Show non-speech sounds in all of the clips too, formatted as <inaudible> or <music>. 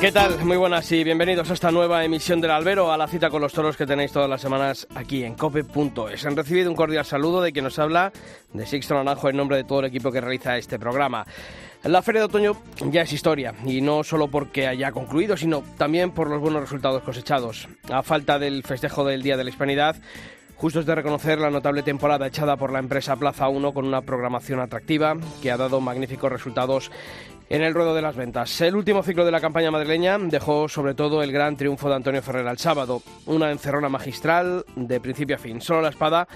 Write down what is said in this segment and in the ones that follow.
¿Qué tal? Muy buenas y bienvenidos a esta nueva emisión del Albero, a la cita con los toros que tenéis todas las semanas aquí en cope.es. Han recibido un cordial saludo de quien nos habla, de Sixto Naranjo, en nombre de todo el equipo que realiza este programa. La Feria de Otoño ya es historia, y no solo porque haya concluido, sino también por los buenos resultados cosechados. A falta del festejo del Día de la Hispanidad, Justo es de reconocer la notable temporada echada por la empresa Plaza 1 con una programación atractiva que ha dado magníficos resultados en el ruedo de las ventas. El último ciclo de la campaña madrileña dejó sobre todo el gran triunfo de Antonio Ferrer el sábado, una encerrona magistral de principio a fin. Solo la espada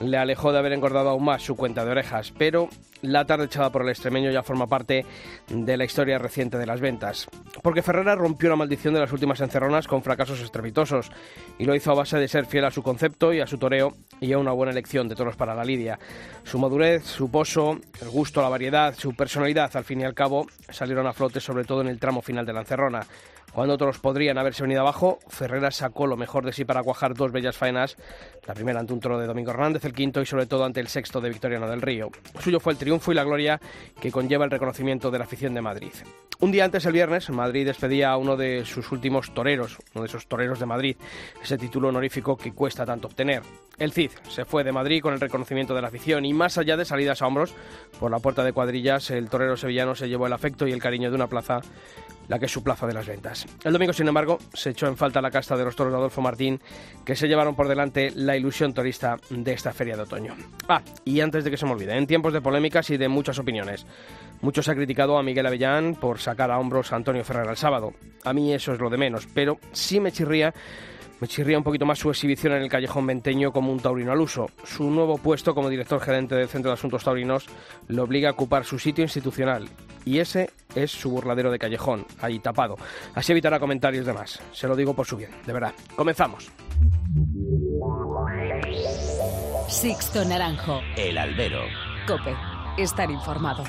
le alejó de haber engordado aún más su cuenta de orejas, pero la tarde echada por el extremeño ya forma parte de la historia reciente de las ventas. Porque Ferrera rompió la maldición de las últimas encerronas con fracasos estrepitosos y lo hizo a base de ser fiel a su concepto y a su toreo y a una buena elección de toros para la lidia. Su madurez, su pozo, el gusto, la variedad, su personalidad, al fin y al cabo, salieron a flote sobre todo en el tramo final de la encerrona. Cuando otros podrían haberse venido abajo, Ferrera sacó lo mejor de sí para cuajar dos bellas faenas, la primera ante un toro de Domingo Hernández, el quinto y sobre todo ante el sexto de Victoriano del Río. Suyo fue el triunfo y la gloria que conlleva el reconocimiento de la afición de Madrid. Un día antes, el viernes, Madrid despedía a uno de sus últimos toreros, uno de esos toreros de Madrid, ese título honorífico que cuesta tanto obtener. El Cid se fue de Madrid con el reconocimiento de la afición y más allá de salidas a hombros, por la puerta de cuadrillas, el torero sevillano se llevó el afecto y el cariño de una plaza la que es su plaza de las ventas. El domingo, sin embargo, se echó en falta la casta de los toros de Adolfo Martín, que se llevaron por delante la ilusión turista de esta feria de otoño. Ah, y antes de que se me olvide, en tiempos de polémicas y de muchas opiniones, muchos se ha criticado a Miguel Avellán por sacar a hombros a Antonio Ferrer el sábado. A mí eso es lo de menos, pero sí me chirría me chirría un poquito más su exhibición en el callejón venteño como un taurino al uso. Su nuevo puesto como director gerente del Centro de Asuntos Taurinos le obliga a ocupar su sitio institucional. Y ese es su burladero de callejón, ahí tapado. Así evitará comentarios de más. Se lo digo por su bien, de verdad. Comenzamos. Sixto Naranjo. El albero. Cope. Estar informado.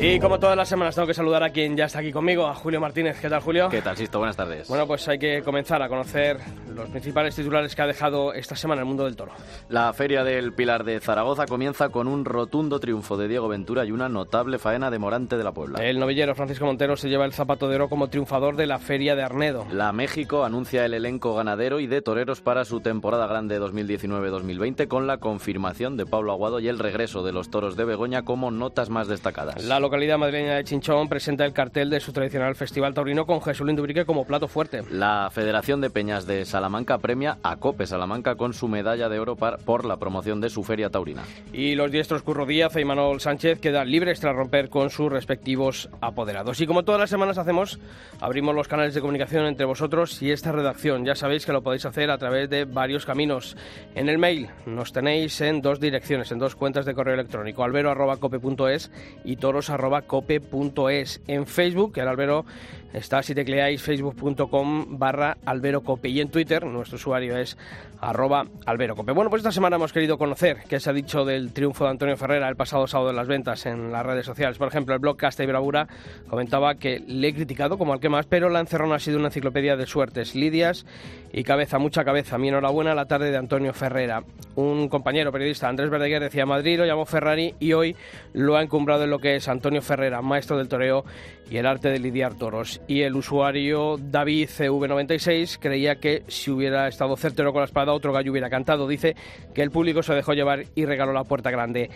Y como todas las semanas tengo que saludar a quien ya está aquí conmigo, a Julio Martínez. ¿Qué tal, Julio? ¿Qué tal, Sisto? Buenas tardes. Bueno, pues hay que comenzar a conocer los principales titulares que ha dejado esta semana el mundo del toro. La Feria del Pilar de Zaragoza comienza con un rotundo triunfo de Diego Ventura y una notable faena de Morante de la Puebla. El novillero Francisco Montero se lleva el zapato de oro como triunfador de la Feria de Arnedo. La México anuncia el elenco ganadero y de toreros para su temporada grande 2019-2020 con la confirmación de Pablo Aguado y el regreso de los toros de Begoña como notas más destacadas. La localidad madrileña de Chinchón presenta el cartel de su tradicional festival taurino con Jesulín Dubrique como plato fuerte. La Federación de Peñas de Salamanca premia a Cope Salamanca con su medalla de oro por la promoción de su feria taurina. Y los diestros Curro Díaz y Manuel Sánchez quedan libres tras romper con sus respectivos apoderados. Y como todas las semanas hacemos, abrimos los canales de comunicación entre vosotros y esta redacción. Ya sabéis que lo podéis hacer a través de varios caminos. En el mail nos tenéis en dos direcciones, en dos cuentas de correo electrónico, albero.cope.es y toros.cope.es. En Facebook, el albero está si tecleáis facebook.com barra alberocope y en Twitter nuestro usuario es arroba alberocope. Bueno, pues esta semana hemos querido conocer qué se ha dicho del triunfo de Antonio Ferrera el pasado sábado en las ventas en las redes sociales. Por ejemplo, el blog Casta y Bravura comentaba que le he criticado como al que más, pero la encerrona ha sido una enciclopedia de suertes, lidias y cabeza, mucha cabeza. Mi enhorabuena la tarde de Antonio Ferrera. Un compañero periodista, Andrés Verdeguer, decía Madrid lo llamó Ferrari y hoy lo ha encumbrado en lo que es Antonio Ferrera, maestro del toreo y el arte de lidiar toros. Y el usuario David CV96 creía que si hubiera estado certero con la espada, otro gallo hubiera cantado. Dice que el público se dejó llevar y regaló la puerta grande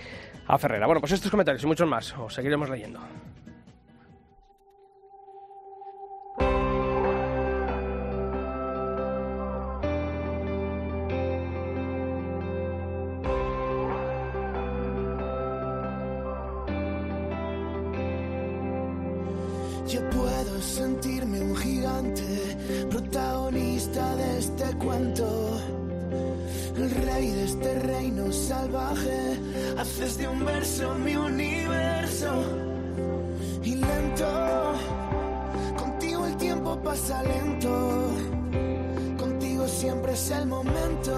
a Ferrera. Bueno, pues estos comentarios y muchos más os seguiremos leyendo. Haces de un verso mi universo. Y lento, contigo el tiempo pasa lento. Contigo siempre es el momento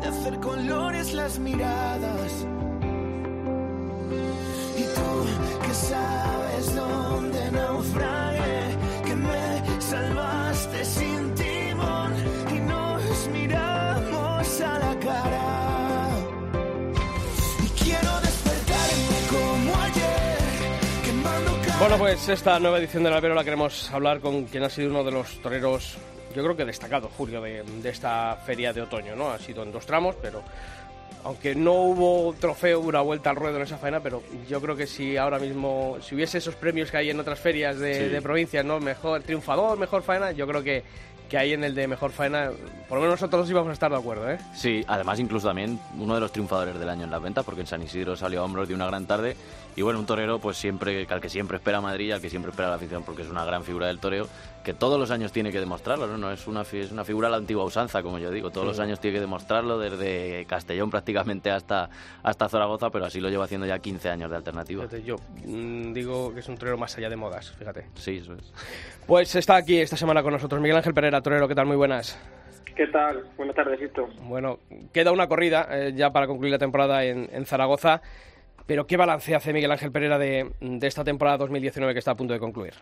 de hacer colores las miradas. Y tú que sabes Bueno, pues esta nueva edición del Albero la queremos hablar con quien ha sido uno de los toreros, yo creo que destacado, Julio, de, de esta feria de otoño, ¿no? Ha sido en dos tramos, pero aunque no hubo trofeo, una vuelta al ruedo en esa faena, pero yo creo que si ahora mismo, si hubiese esos premios que hay en otras ferias de, Sí. de provincias, ¿no? Mejor triunfador, mejor faena, yo creo que, que ahí en el de mejor faena, por lo menos nosotros íbamos a estar de acuerdo, ¿eh? Sí, además incluso también uno de los triunfadores del año en las ventas, porque en San Isidro salió a hombros de una gran tarde. Y bueno, un torero pues siempre, al que siempre espera Madrid, al que siempre espera la afición, porque es una gran figura del toreo, que todos los años tiene que demostrarlo, ¿no? no es, una, fi- es una figura a la antigua usanza, como yo digo. Todos los años tiene que demostrarlo, desde Castellón prácticamente hasta, hasta Zaragoza, pero así lo lleva haciendo ya 15 años de alternativa. Fíjate, yo mm, digo que es un torero más allá de modas, fíjate. Sí, eso es. Pues está aquí esta semana con nosotros Miguel Ángel Pereira, torero, ¿qué tal? Muy buenas. ¿Qué tal? Buenas tardes, Sisto. Bueno, queda una corrida eh, ya para concluir la temporada en, en Zaragoza, pero ¿qué balance hace Miguel Ángel Pereira de, de esta temporada 2019 que está a punto de concluir?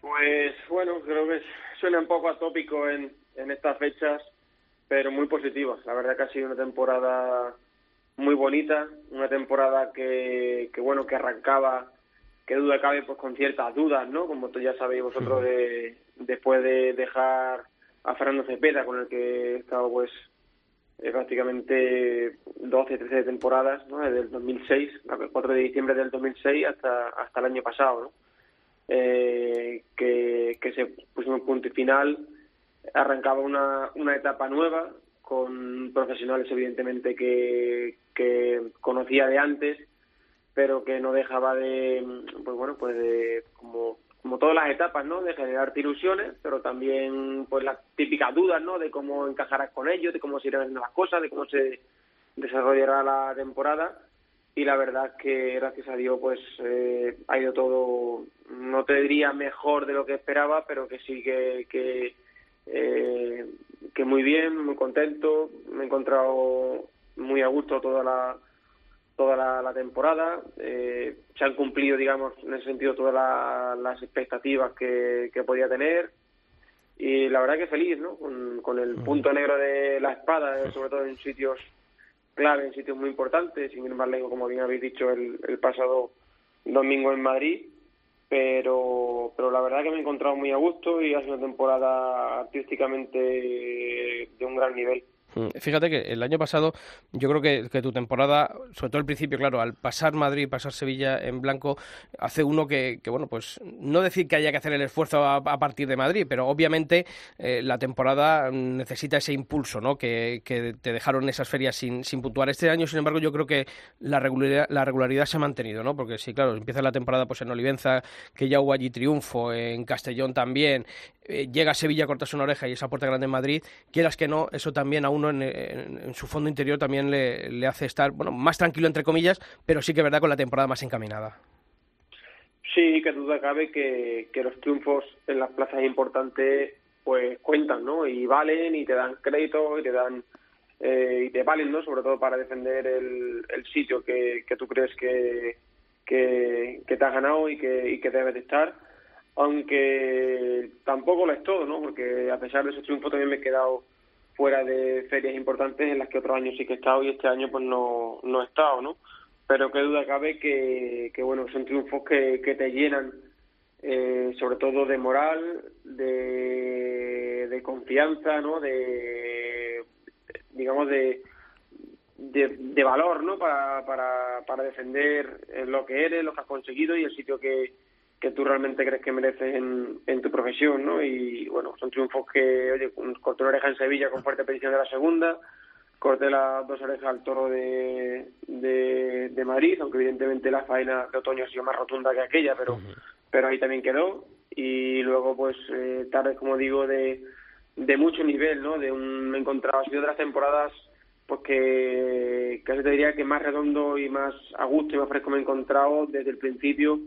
Pues bueno, creo que suena un poco atópico en, en estas fechas, pero muy positiva. La verdad que ha sido una temporada muy bonita, una temporada que, que bueno, que arrancaba, que duda cabe, pues con ciertas dudas, ¿no? Como ya sabéis vosotros, de, después de dejar a Fernando Cepeda, con el que he estado pues eh, prácticamente 12, 13 temporadas, ¿no? Desde el 2006, el 4 de diciembre del 2006 hasta, hasta el año pasado, ¿no? eh, que, que se puso un punto final. Arrancaba una, una etapa nueva con profesionales evidentemente que, que conocía de antes, pero que no dejaba de, pues bueno, pues de, como, como todas las etapas, ¿no? De generarte ilusiones, pero también pues las típicas dudas, ¿no? De cómo encajarás con ellos, de cómo se irán las cosas, de cómo se desarrollará la temporada y la verdad es que gracias a Dios pues eh, ha ido todo no te diría mejor de lo que esperaba pero que sí que que, eh, que muy bien muy contento me he encontrado muy a gusto toda la toda la, la temporada. Eh, se han cumplido digamos en ese sentido todas la- las expectativas que, que podía tener. Y la verdad que feliz no con, con el punto negro de la espada eh, sobre todo en sitios clave en sitios muy importantes, sin ir más lejos, como bien habéis dicho, el, el pasado domingo en Madrid. Pero, pero la verdad que me he encontrado muy a gusto y ha sido una temporada artísticamente de un gran nivel. Mm, Fíjate que el año pasado yo creo que, tu temporada, sobre todo al principio, claro, al pasar Madrid, pasar Sevilla en blanco, hace uno que, que, bueno, pues no decir que haya que hacer el esfuerzo a, a partir de Madrid, pero obviamente eh, la temporada necesita ese impulso, ¿no? Que, que te dejaron esas ferias sin, sin puntuar. Este año, sin embargo, yo creo que la regularidad, la regularidad se ha mantenido, ¿no? Porque sí, claro, empieza la temporada pues en Olivenza, que ya hubo allí triunfo, en Castellón también, eh, llega a Sevilla, cortas una oreja y esa puerta grande en Madrid, quieras que no, eso también a uno en, su fondo interior también le, hace estar, bueno, más tranquilo entre comillas, pero sí que verdad con la temporada más encaminada. Sí, que duda cabe que, los triunfos en las plazas importantes pues cuentan, ¿no? Y valen y te dan crédito y te dan eh, y te valen, ¿no? Sobre todo para defender el, el sitio que, que tú crees que, que, que te has ganado y que, y que debes de estar. Aunque tampoco lo es todo, ¿no? Porque a pesar de esos triunfos también me he quedado fuera de ferias importantes en las que otros años sí que he estado y este año pues no, no he estado, ¿no? Pero qué duda cabe que, que bueno, son triunfos que, que te llenan eh, sobre todo de moral, de, de confianza, ¿no? De, digamos, de, de, valor, ¿no? Para, para, para defender lo que eres, lo que has conseguido y el sitio que, que tú realmente crees que mereces en, en tu profesión, ¿no? Y bueno, son triunfos que, oye, corté una oreja en Sevilla con fuerte petición de la segunda, corté las dos orejas al toro de, de, de Madrid, aunque evidentemente la faena de otoño ha sido más rotunda que aquella, pero, pero ahí también quedó. Y luego, pues, eh, tardes, como digo, de, de mucho nivel, ¿no? De un, me he encontrado, ha sido de las temporadas pues que casi te diría que más redondo y más a gusto y más fresco me he encontrado desde el principio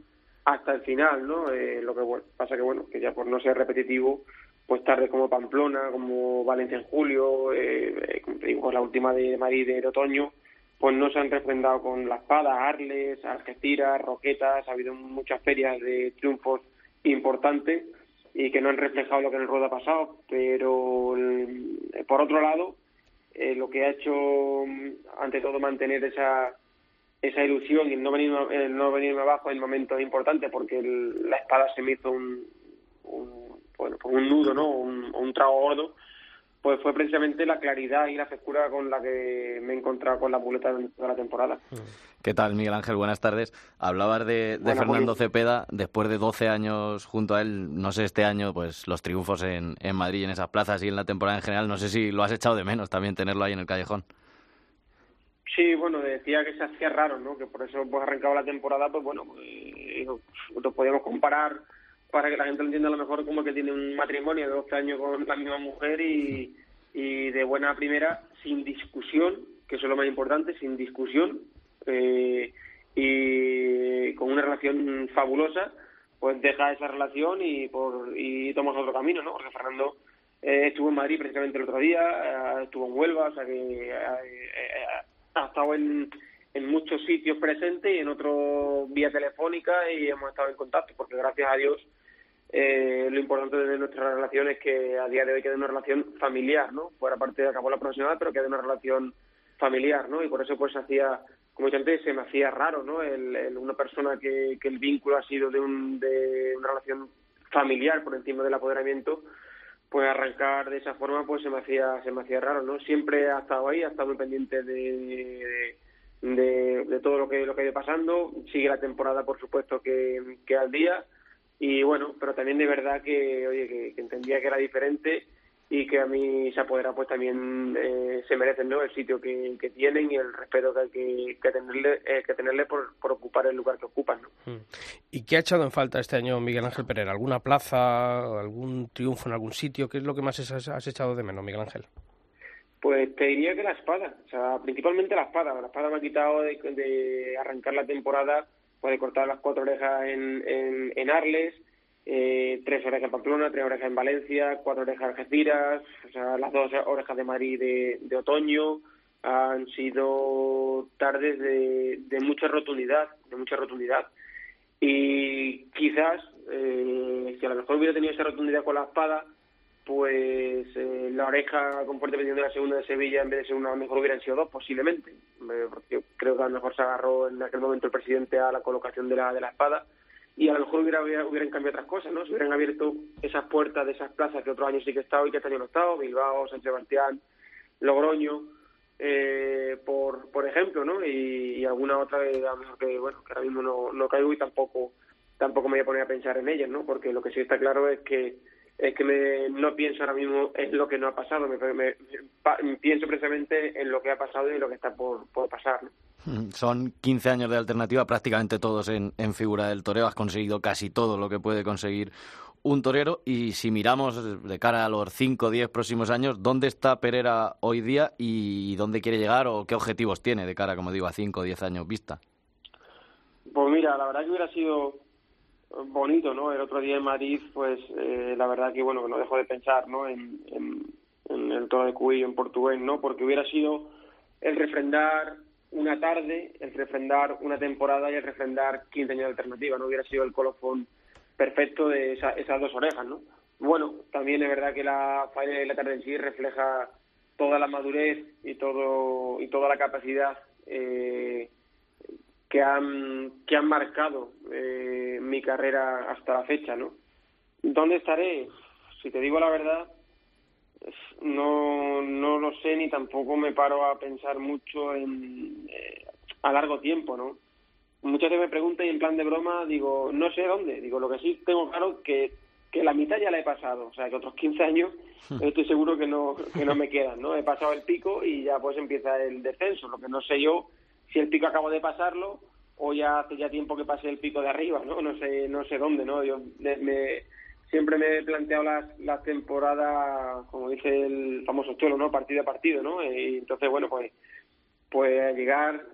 hasta el final, ¿no? Eh, lo que bueno, pasa que bueno, que ya por no ser repetitivo, pues tarde como Pamplona, como Valencia en julio, eh, como te digo, la última de Madrid de otoño, pues no se han refrendado con La Espada, Arles, Algeciras, Roquetas, ha habido muchas ferias de triunfos importantes y que no han reflejado lo que en el ruedo ha pasado, pero por otro lado, eh, lo que ha hecho ante todo mantener esa esa ilusión y no venirme, no venirme abajo en momentos importantes porque la espada se me hizo un, un bueno, pues un nudo, ¿no? Un, un trago gordo pues fue precisamente la claridad y la frescura con la que me he encontrado con la muleta de la temporada. ¿Qué tal, Miguel Ángel? Buenas tardes. Hablabas de, Fernando Cepeda, después de 12 años junto a él, no sé, este año, pues los triunfos en, en Madrid, en esas plazas y en la temporada en general, no sé si lo has echado de menos también tenerlo ahí en el callejón. Sí, bueno, decía que se hacía raro, ¿no? Que por eso pues arrancado la temporada, pues bueno, pues, lo podíamos comparar para que la gente lo entienda a lo mejor como que tiene un matrimonio de 12 años con la misma mujer y, de buena primera, sin discusión, que eso es lo más importante, sin discusión, eh, y con una relación fabulosa, pues deja esa relación y, por, y tomas otro camino, ¿no? Porque Fernando eh, estuvo en Madrid precisamente el otro día, eh, estuvo en Huelva, o sea que ha estado en, muchos sitios presentes y en otros vía telefónica y hemos estado en contacto, porque gracias a Dios eh, lo importante de nuestra relación es que a día de hoy quede una relación familiar, ¿no? Fuera parte de acabó la profesional, pero quede una relación familiar, ¿no? Y por eso pues hacía, como ya antes, se me hacía raro, ¿no? El, una persona que, que el vínculo ha sido de, un, de una relación familiar por encima del apoderamiento, pues arrancar de esa forma pues se me hacía se me hacía raro, ¿no? Siempre ha estado ahí, ha estado muy pendiente de, de, todo lo que lo que ido pasando, sigue la temporada por supuesto que al día y bueno, pero también de verdad que, oye, que, entendía que era diferente y que a mí se apodera pues también eh, se merecen ¿no? el sitio que, que, tienen y el respeto que hay que, que tenerle, eh, que tenerle por, por, ocupar el lugar que ocupan. ¿no? Mm. ¿Y qué ha echado en falta este año Miguel Ángel Pereira? ¿Alguna plaza, algún triunfo en algún sitio? ¿Qué es lo que más has echado de menos, Miguel Ángel? Pues te diría que la espada, o sea, principalmente la espada. La espada me ha quitado de, de arrancar la temporada puede cortar las cuatro orejas en, en, Arles, eh, tres orejas en Pamplona, tres orejas en Valencia, cuatro orejas en Algeciras, o sea, las dos orejas de Madrid de, otoño, han sido tardes de, mucha rotundidad, de mucha rotundidad. Y quizás, eh, si a lo mejor hubiera tenido esa rotundidad con la espada, pues eh, la oreja con fuerte pendiente de la segunda de Sevilla en vez de ser una mejor hubieran sido dos posiblemente eh, creo que a lo mejor se agarró en aquel momento el presidente a la colocación de la de la espada y a lo mejor hubiera, hubieran cambiado otras cosas no se hubieran abierto esas puertas de esas plazas que otros años sí que he estado y que este año no he estado Bilbao San Sebastián Logroño eh, por por ejemplo no y, alguna otra que, que bueno que ahora mismo no, no caigo y tampoco tampoco me voy a poner a pensar en ellas no porque lo que sí está claro es que es que me, no pienso ahora mismo en lo que no ha pasado, me, pienso precisamente en lo que ha pasado y lo que está por, por pasar. <laughs> Son 15 años de alternativa, prácticamente todos en, en figura del toreo. Has conseguido casi todo lo que puede conseguir un torero. Y si miramos de cara a los 5 o 10 próximos años, ¿dónde está Pereira hoy día y dónde quiere llegar o qué objetivos tiene de cara, como digo, a 5 o 10 años vista? Pues mira, la verdad que hubiera sido bonito, ¿no? El otro día en Madrid, pues eh, la verdad que, bueno, no dejo de pensar, ¿no? En, el toro de Cubillo en portugués, ¿no? Porque hubiera sido el refrendar una tarde, el refrendar una temporada y el refrendar 15 años de alternativa, ¿no? Hubiera sido el colofón perfecto de esas dos orejas, ¿no? Bueno, también es verdad que la faena de la tarde en sí refleja toda la madurez y todo y toda la capacidad eh, que han, que han marcado eh, mi carrera hasta la fecha, ¿no? ¿Dónde estaré? Si te digo la verdad, no, no lo sé ni tampoco me paro a pensar mucho en, eh, a largo tiempo, ¿no? Muchas veces me preguntan y en plan de broma digo, no sé dónde. Digo, lo que sí tengo claro que que la mitad ya la he pasado, o sea, que otros 15 años hmm. estoy seguro que no, que no me quedan, ¿no? He pasado el pico y ya pues empieza el descenso, lo que no sé yo si el pico acabo de pasarlo o ya hace ya tiempo que pasé el pico de arriba, ¿no? No sé, no sé dónde, ¿no? Yo me, siempre me he planteado las, las temporadas, como dice el famoso chuelo, ¿no? Partido a partido, ¿no? Y entonces, bueno, pues, pues llegar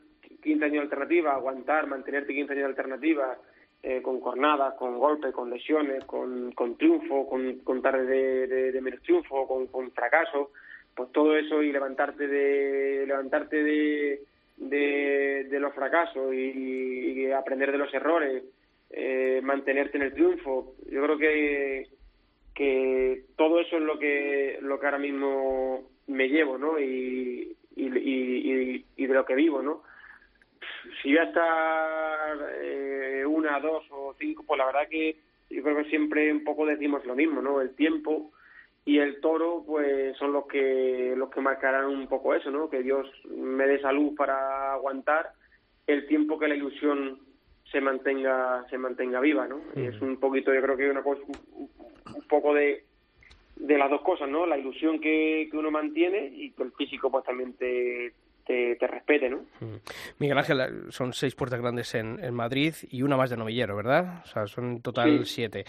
15 años de alternativa, aguantar, mantenerte 15 años de alternativa eh, con cornadas, con golpes, con lesiones, con, con triunfo, con, con tarde de, de, menos triunfo, con, con fracaso, pues todo eso y levantarte de levantarte de, de, los fracasos y, y, aprender de los errores, eh, mantenerte en el triunfo. Yo creo que que todo eso es lo que lo que ahora mismo me llevo, ¿no? Y, y, y, y de lo que vivo, ¿no? Si voy a estar eh, una, dos o cinco, pues la verdad que yo creo que siempre un poco decimos lo mismo, ¿no? El tiempo y el toro, pues son los que los que marcarán un poco eso, ¿no? Que Dios me dé salud para aguantar el tiempo que la ilusión se mantenga se mantenga viva, ¿no? Y es un poquito, yo creo que una cosa, un poco de de las dos cosas, ¿no? La ilusión que, que uno mantiene y que el físico pues también te, te, te, respete, ¿no? Miguel Ángel, son seis puertas grandes en, en, Madrid y una más de novillero, ¿verdad? O sea, son en total sí. siete.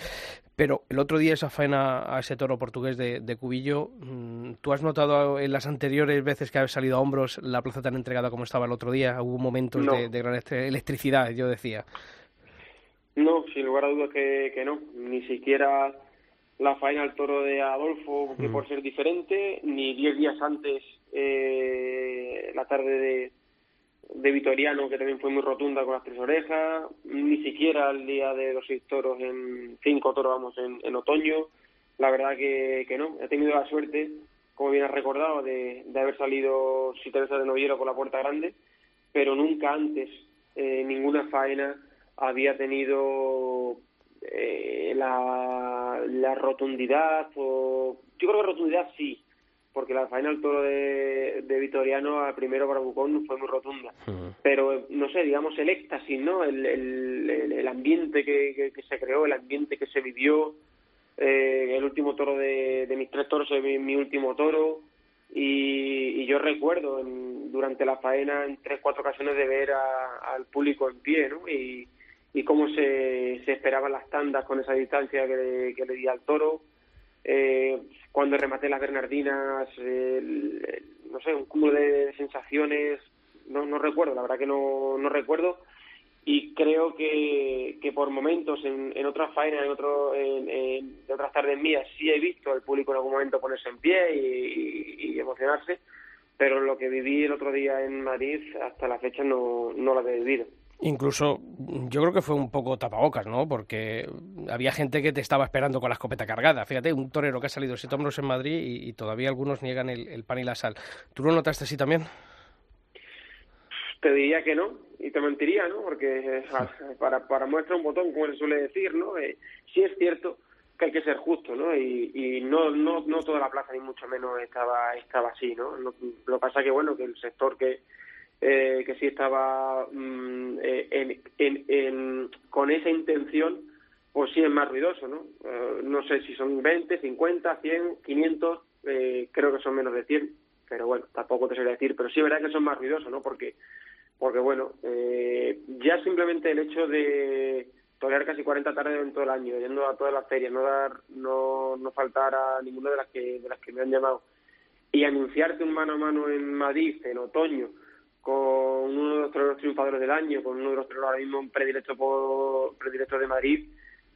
Pero el otro día esa faena a ese toro portugués de, de, Cubillo, mm, ¿tú has notado en las anteriores veces que ha salido a hombros la plaza tan entregada como estaba el otro día? Hubo momentos no. de, de, gran electricidad, yo decía. No, sin lugar a dudas que, que no. Ni siquiera la faena al toro de Adolfo, que mm. por ser diferente, ni diez días antes eh, la tarde de, de Vitoriano, que también fue muy rotunda con las tres orejas, ni siquiera el día de los seis toros, en cinco toros, vamos, en, otoño. La verdad que, que no, he tenido la suerte, como bien has recordado, de, de haber salido si Teresa de Noviero por la puerta grande, pero nunca antes eh, ninguna faena había tenido eh, la, la rotundidad o yo creo que rotundidad sí porque la faena al toro de, de Vitoriano al primero para Bucón fue muy rotunda uh -huh. pero no sé digamos el éxtasis no el, el, el ambiente que, que, que, se creó el ambiente que se vivió eh, el último toro de, de mis tres toros es mi, mi último toro y, y yo recuerdo en, durante la faena en tres cuatro ocasiones de ver a, al público en pie no y y cómo se, se esperaban las tandas con esa distancia que que le di al toro. Eh, cuando rematé las Bernardinas, eh, no sé, un cúmulo de sensaciones, no, no recuerdo, la verdad que no, no recuerdo. Y creo que, que por momentos en, en otras faenas, en, otro, en, otras tardes mías, sí he visto al público en algún momento ponerse en pie y emocionarse, pero lo que viví el otro día en Madrid hasta la fecha no, no lo había vivido. Incluso yo creo que fue un poco tapabocas, ¿no? Porque había gente que te estaba esperando con la escopeta cargada. Fíjate, un torero que ha salido siete hombros en Madrid y, y todavía algunos niegan el, el, pan y la sal. ¿Tú lo notaste así también? Te diría que no, y te mentiría, ¿no? Porque para, para muestra un botón, como se suele decir, ¿no? Eh, sí es cierto que hay que ser justo, ¿no? Y, y no, no, no toda la plaza, ni mucho menos, estaba, estaba así, ¿no? Lo, lo pasa que, bueno, que el sector que eh, que sí estaba mm, eh, en, en, con esa intención, pues sí es más ruidoso, ¿no? Eh, no sé si son 20, 50, 100, 500, eh, creo que son menos de 100, pero bueno, tampoco te sé decir, pero sí es verdad que son más ruidosos, ¿no? Porque, porque bueno, eh, ya simplemente el hecho de torear casi 40 tardes en todo el año, yendo a todas las ferias, no dar, no, no faltar a ninguna de las que, de las que me han llamado, y anunciarte un mano a mano en Madrid en otoño, con uno de los toreros triunfadores del año, con uno de los toreros ahora mismo predilecto por predilecto de Madrid,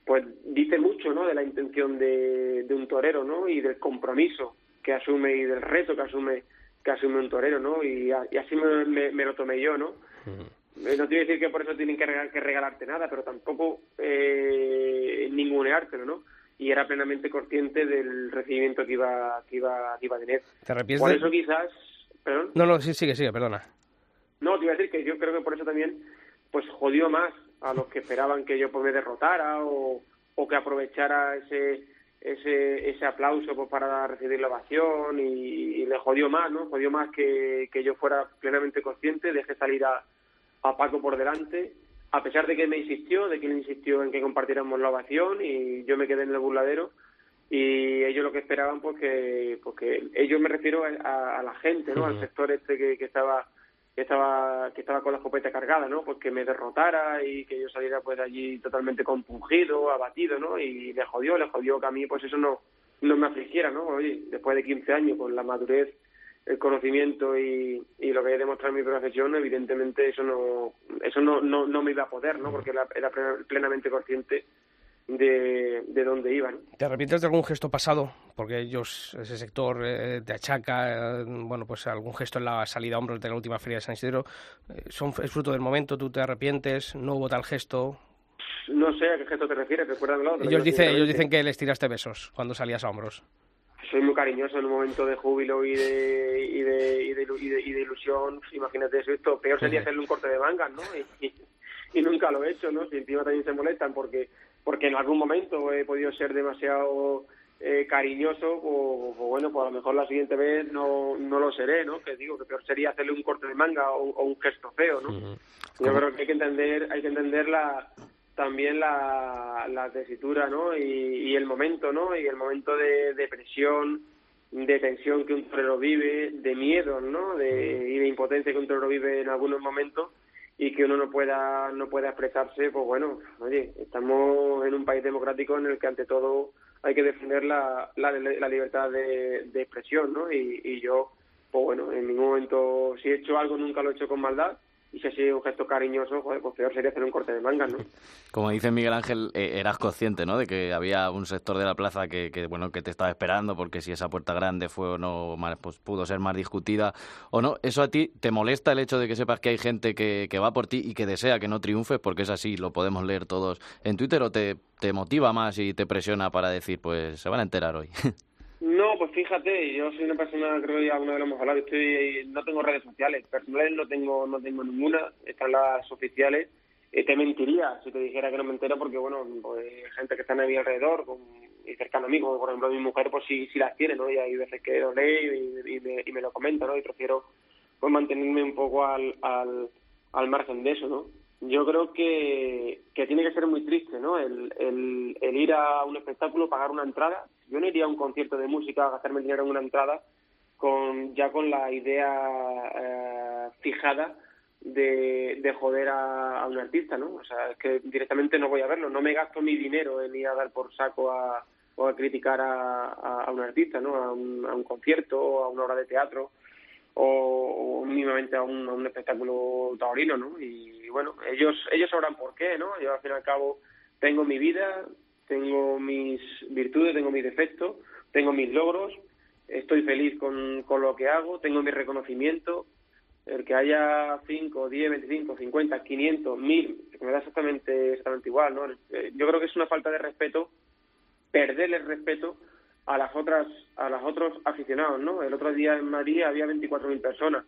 pues dice mucho, ¿no? De la intención de, de un torero, ¿no? Y del compromiso que asume y del reto que asume que asume un torero, ¿no? Y, a, y así me, me, me, lo tomé yo, ¿no? -huh. No quiero decir que por eso tienen que, regal, que regalarte nada, pero tampoco eh, ninguneártelo, ¿no? Y era plenamente consciente del recibimiento que iba que iba, que iba a tener. ¿Te arrepientes? Por eso quizás... ¿Perdón? No, no, sí, sigue, sigue, perdona. No, te iba a decir que yo creo que por eso también pues jodió más a los que esperaban que yo pues, me derrotara o, o que aprovechara ese ese ese aplauso pues para recibir la ovación y, y, le jodió más, ¿no? Jodió más que, que yo fuera plenamente consciente, dejé salir a, a Paco por delante, a pesar de que me insistió, de que él insistió en que compartiéramos la ovación y yo me quedé en el burladero y ellos lo que esperaban pues que, pues que ellos me refiero a, a la gente, ¿no? Uh -huh. Al sector este que, que estaba que estaba que estaba con la escopeta cargada, ¿no? Pues que me derrotara y que yo saliera pues de allí totalmente compungido, abatido, ¿no? Y le jodió, le jodió que a mí pues eso no no me afligiera, ¿no? Oye, después de 15 años con la madurez, el conocimiento y, y lo que he demostrado en mi profesión, evidentemente eso no eso no, no, no me iba a poder, ¿no? Porque era, era plenamente consciente de, de dónde iban. ¿Te arrepientes de algún gesto pasado? Porque ellos, ese sector, eh, te achaca, eh, bueno, pues algún gesto en la salida a hombros de la última feria de San Isidro. Eh, son, ¿Es fruto del momento? ¿Tú te arrepientes? ¿No hubo tal gesto? No sé a qué gesto te refieres, recuérdamelo. Ellos, dicen, ellos dicen que les tiraste besos cuando salías a hombros. Soy muy cariñoso en un momento de júbilo y de, y de, y de, y de, ilusión. Imagínate eso, esto peor sería <laughs> hacerle un corte de mangas, ¿no? Y, y, nunca lo he hecho, ¿no? Si encima también se molestan porque porque en algún momento he podido ser demasiado eh, cariñoso, o, bueno, pues a lo mejor la siguiente vez no, no lo seré, ¿no? Que digo, que peor sería hacerle un corte de manga o, un gesto feo, ¿no? Yo creo que hay que entender, hay que entender la, también la, la tesitura, ¿no? Y, el momento, ¿no? Y el momento de, de presión, de tensión que un torero vive, de miedo, ¿no? De, y de impotencia que un torero vive en algunos momentos y que uno no pueda no pueda expresarse, pues bueno, oye, estamos en un país democrático en el que ante todo hay que defender la, la, la libertad de, de, expresión, ¿no? Y, y yo, pues bueno, en ningún momento, si he hecho algo, nunca lo he hecho con maldad y si sido un gesto cariñoso, pues peor sería hacer un corte de manga, ¿no? <laughs> Como dice Miguel Ángel, eh, eras consciente, ¿no? De que había un sector de la plaza que, que, bueno, que te estaba esperando, porque si esa puerta grande fue o no, pues pudo ser más discutida o no. ¿Eso a ti te molesta el hecho de que sepas que hay gente que, que va por ti y que desea que no triunfes, porque es así, lo podemos leer todos en Twitter, o te, te motiva más y te presiona para decir, pues se van a enterar hoy? <laughs> Pues fíjate, yo soy una persona, creo que ya una de lo hemos hablado, estoy, no tengo redes sociales, personales no tengo, no tengo ninguna, están las oficiales. Eh, te mentiría si te dijera que no me entero porque, bueno, pues gente que está a mi alrededor con, y cercano a mí, como por ejemplo mi mujer, pues sí, sí las tiene, ¿no? Y hay veces que lo lee y, me, y me lo comenta, ¿no? Y prefiero pues mantenerme un poco al, al, al margen de eso, ¿no? Yo creo que, que tiene que ser muy triste, ¿no? El, el, el, ir a un espectáculo, pagar una entrada. Yo no iría a un concierto de música a gastarme dinero en una entrada con ya con la idea eh, fijada de, de joder a, un artista, ¿no? O sea, es que directamente no voy a verlo. No me gasto mi dinero en ir a dar por saco a, o a criticar a, a, un artista, ¿no? A un, a un concierto o a una obra de teatro o, mínimamente a un, a un espectáculo taurino, ¿no? Y, bueno, ellos ellos sabrán por qué, ¿no? Yo al fin y al cabo tengo mi vida, tengo mis virtudes, tengo mis defectos, tengo mis logros, estoy feliz con, con lo que hago, tengo mi reconocimiento, el que haya 5, 10, 25, 50, 500, 1000, me da exactamente, exactamente igual, ¿no? Eh, yo creo que es una falta de respeto, perderle el respeto a las otras a los otros aficionados no el otro día en Madrid había 24.000 personas.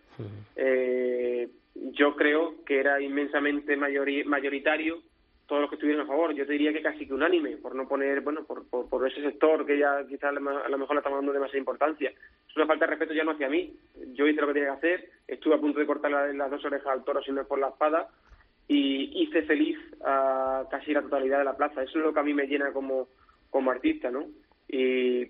Eh, yo creo que era inmensamente mayoritario todos los que estuvieron a favor. Yo te diría que casi que unánime por no poner bueno por, por, ese sector que ya quizás a lo mejor le estamos dando demasiada importancia. Es una falta de respeto ya no hacia mí. Yo hice lo que tenía que hacer estuve a punto de cortar las dos orejas al toro si no es por la espada y hice feliz a casi la totalidad de la plaza. Eso es lo que a mí me llena como como artista no y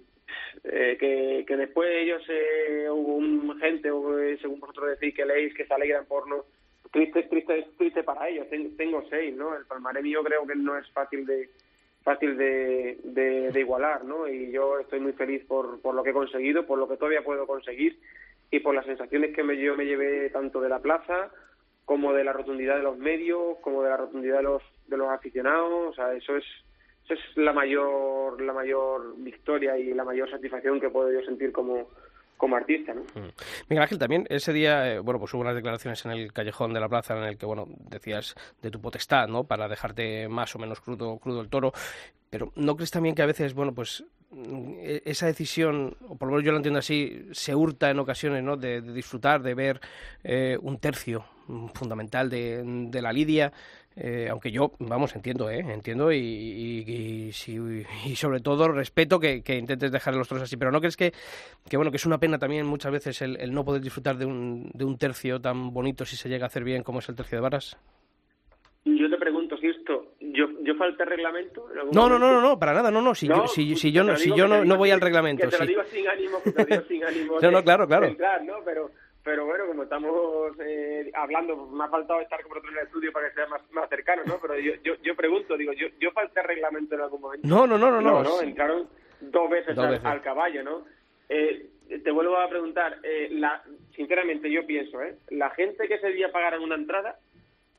eh, que, que después ellos eh, hubo un gente eh, según vosotros decís que leéis que se alegran por no triste triste triste para ellos. Tengo, seis no el palmaré mío creo que no es fácil de fácil de, de, igualar no y yo estoy muy feliz por, por lo que he conseguido por lo que todavía puedo conseguir y por las sensaciones que me, yo me llevé tanto de la plaza como de la rotundidad de los medios como de la rotundidad de los de los aficionados. O sea eso es es la mayor la mayor victoria y la mayor satisfacción que puedo yo sentir como como artista, ¿no? Mm. Miguel Ángel, también ese día, eh, bueno, pues hubo unas declaraciones en el callejón de la plaza en el que, bueno, decías de tu potestad, ¿no? Para dejarte más o menos crudo, crudo el toro, pero ¿no crees también que a veces, bueno, pues mm, e-, esa decisión, o por lo menos yo lo entiendo así, se hurta en ocasiones, ¿no? De, disfrutar, de ver eh, un tercio mm, fundamental de, de la lidia eh, aunque yo, vamos, entiendo, ¿eh? Entiendo y, y, y, sobre todo respeto que, que, intentes dejar los toros así. Pero ¿no crees que, que, bueno, que es una pena también muchas veces el, el no poder disfrutar de un, de un tercio tan bonito si se llega a hacer bien como es el tercio de varas? Yo te pregunto si esto, yo, yo falta reglamento. No, no, no, no, no, para nada, no, no. Si yo, si, si yo no, si yo no, no voy al reglamento. Que te lo digo sin ánimo, que te lo digo sin <laughs> ánimo. no, no, claro, claro. ¿no? Pero pero bueno, como estamos eh, hablando, me ha faltado estar con otro en el estudio para que sea más, más cercano, ¿no? Pero yo, yo, yo pregunto, digo, yo, yo falté reglamento en algún momento. No, no, no, no. No, no, entraron dos veces, al, caballo, ¿no? Eh, te vuelvo a preguntar, eh, la, sinceramente yo pienso, ¿eh? La gente que ese día pagaron una entrada,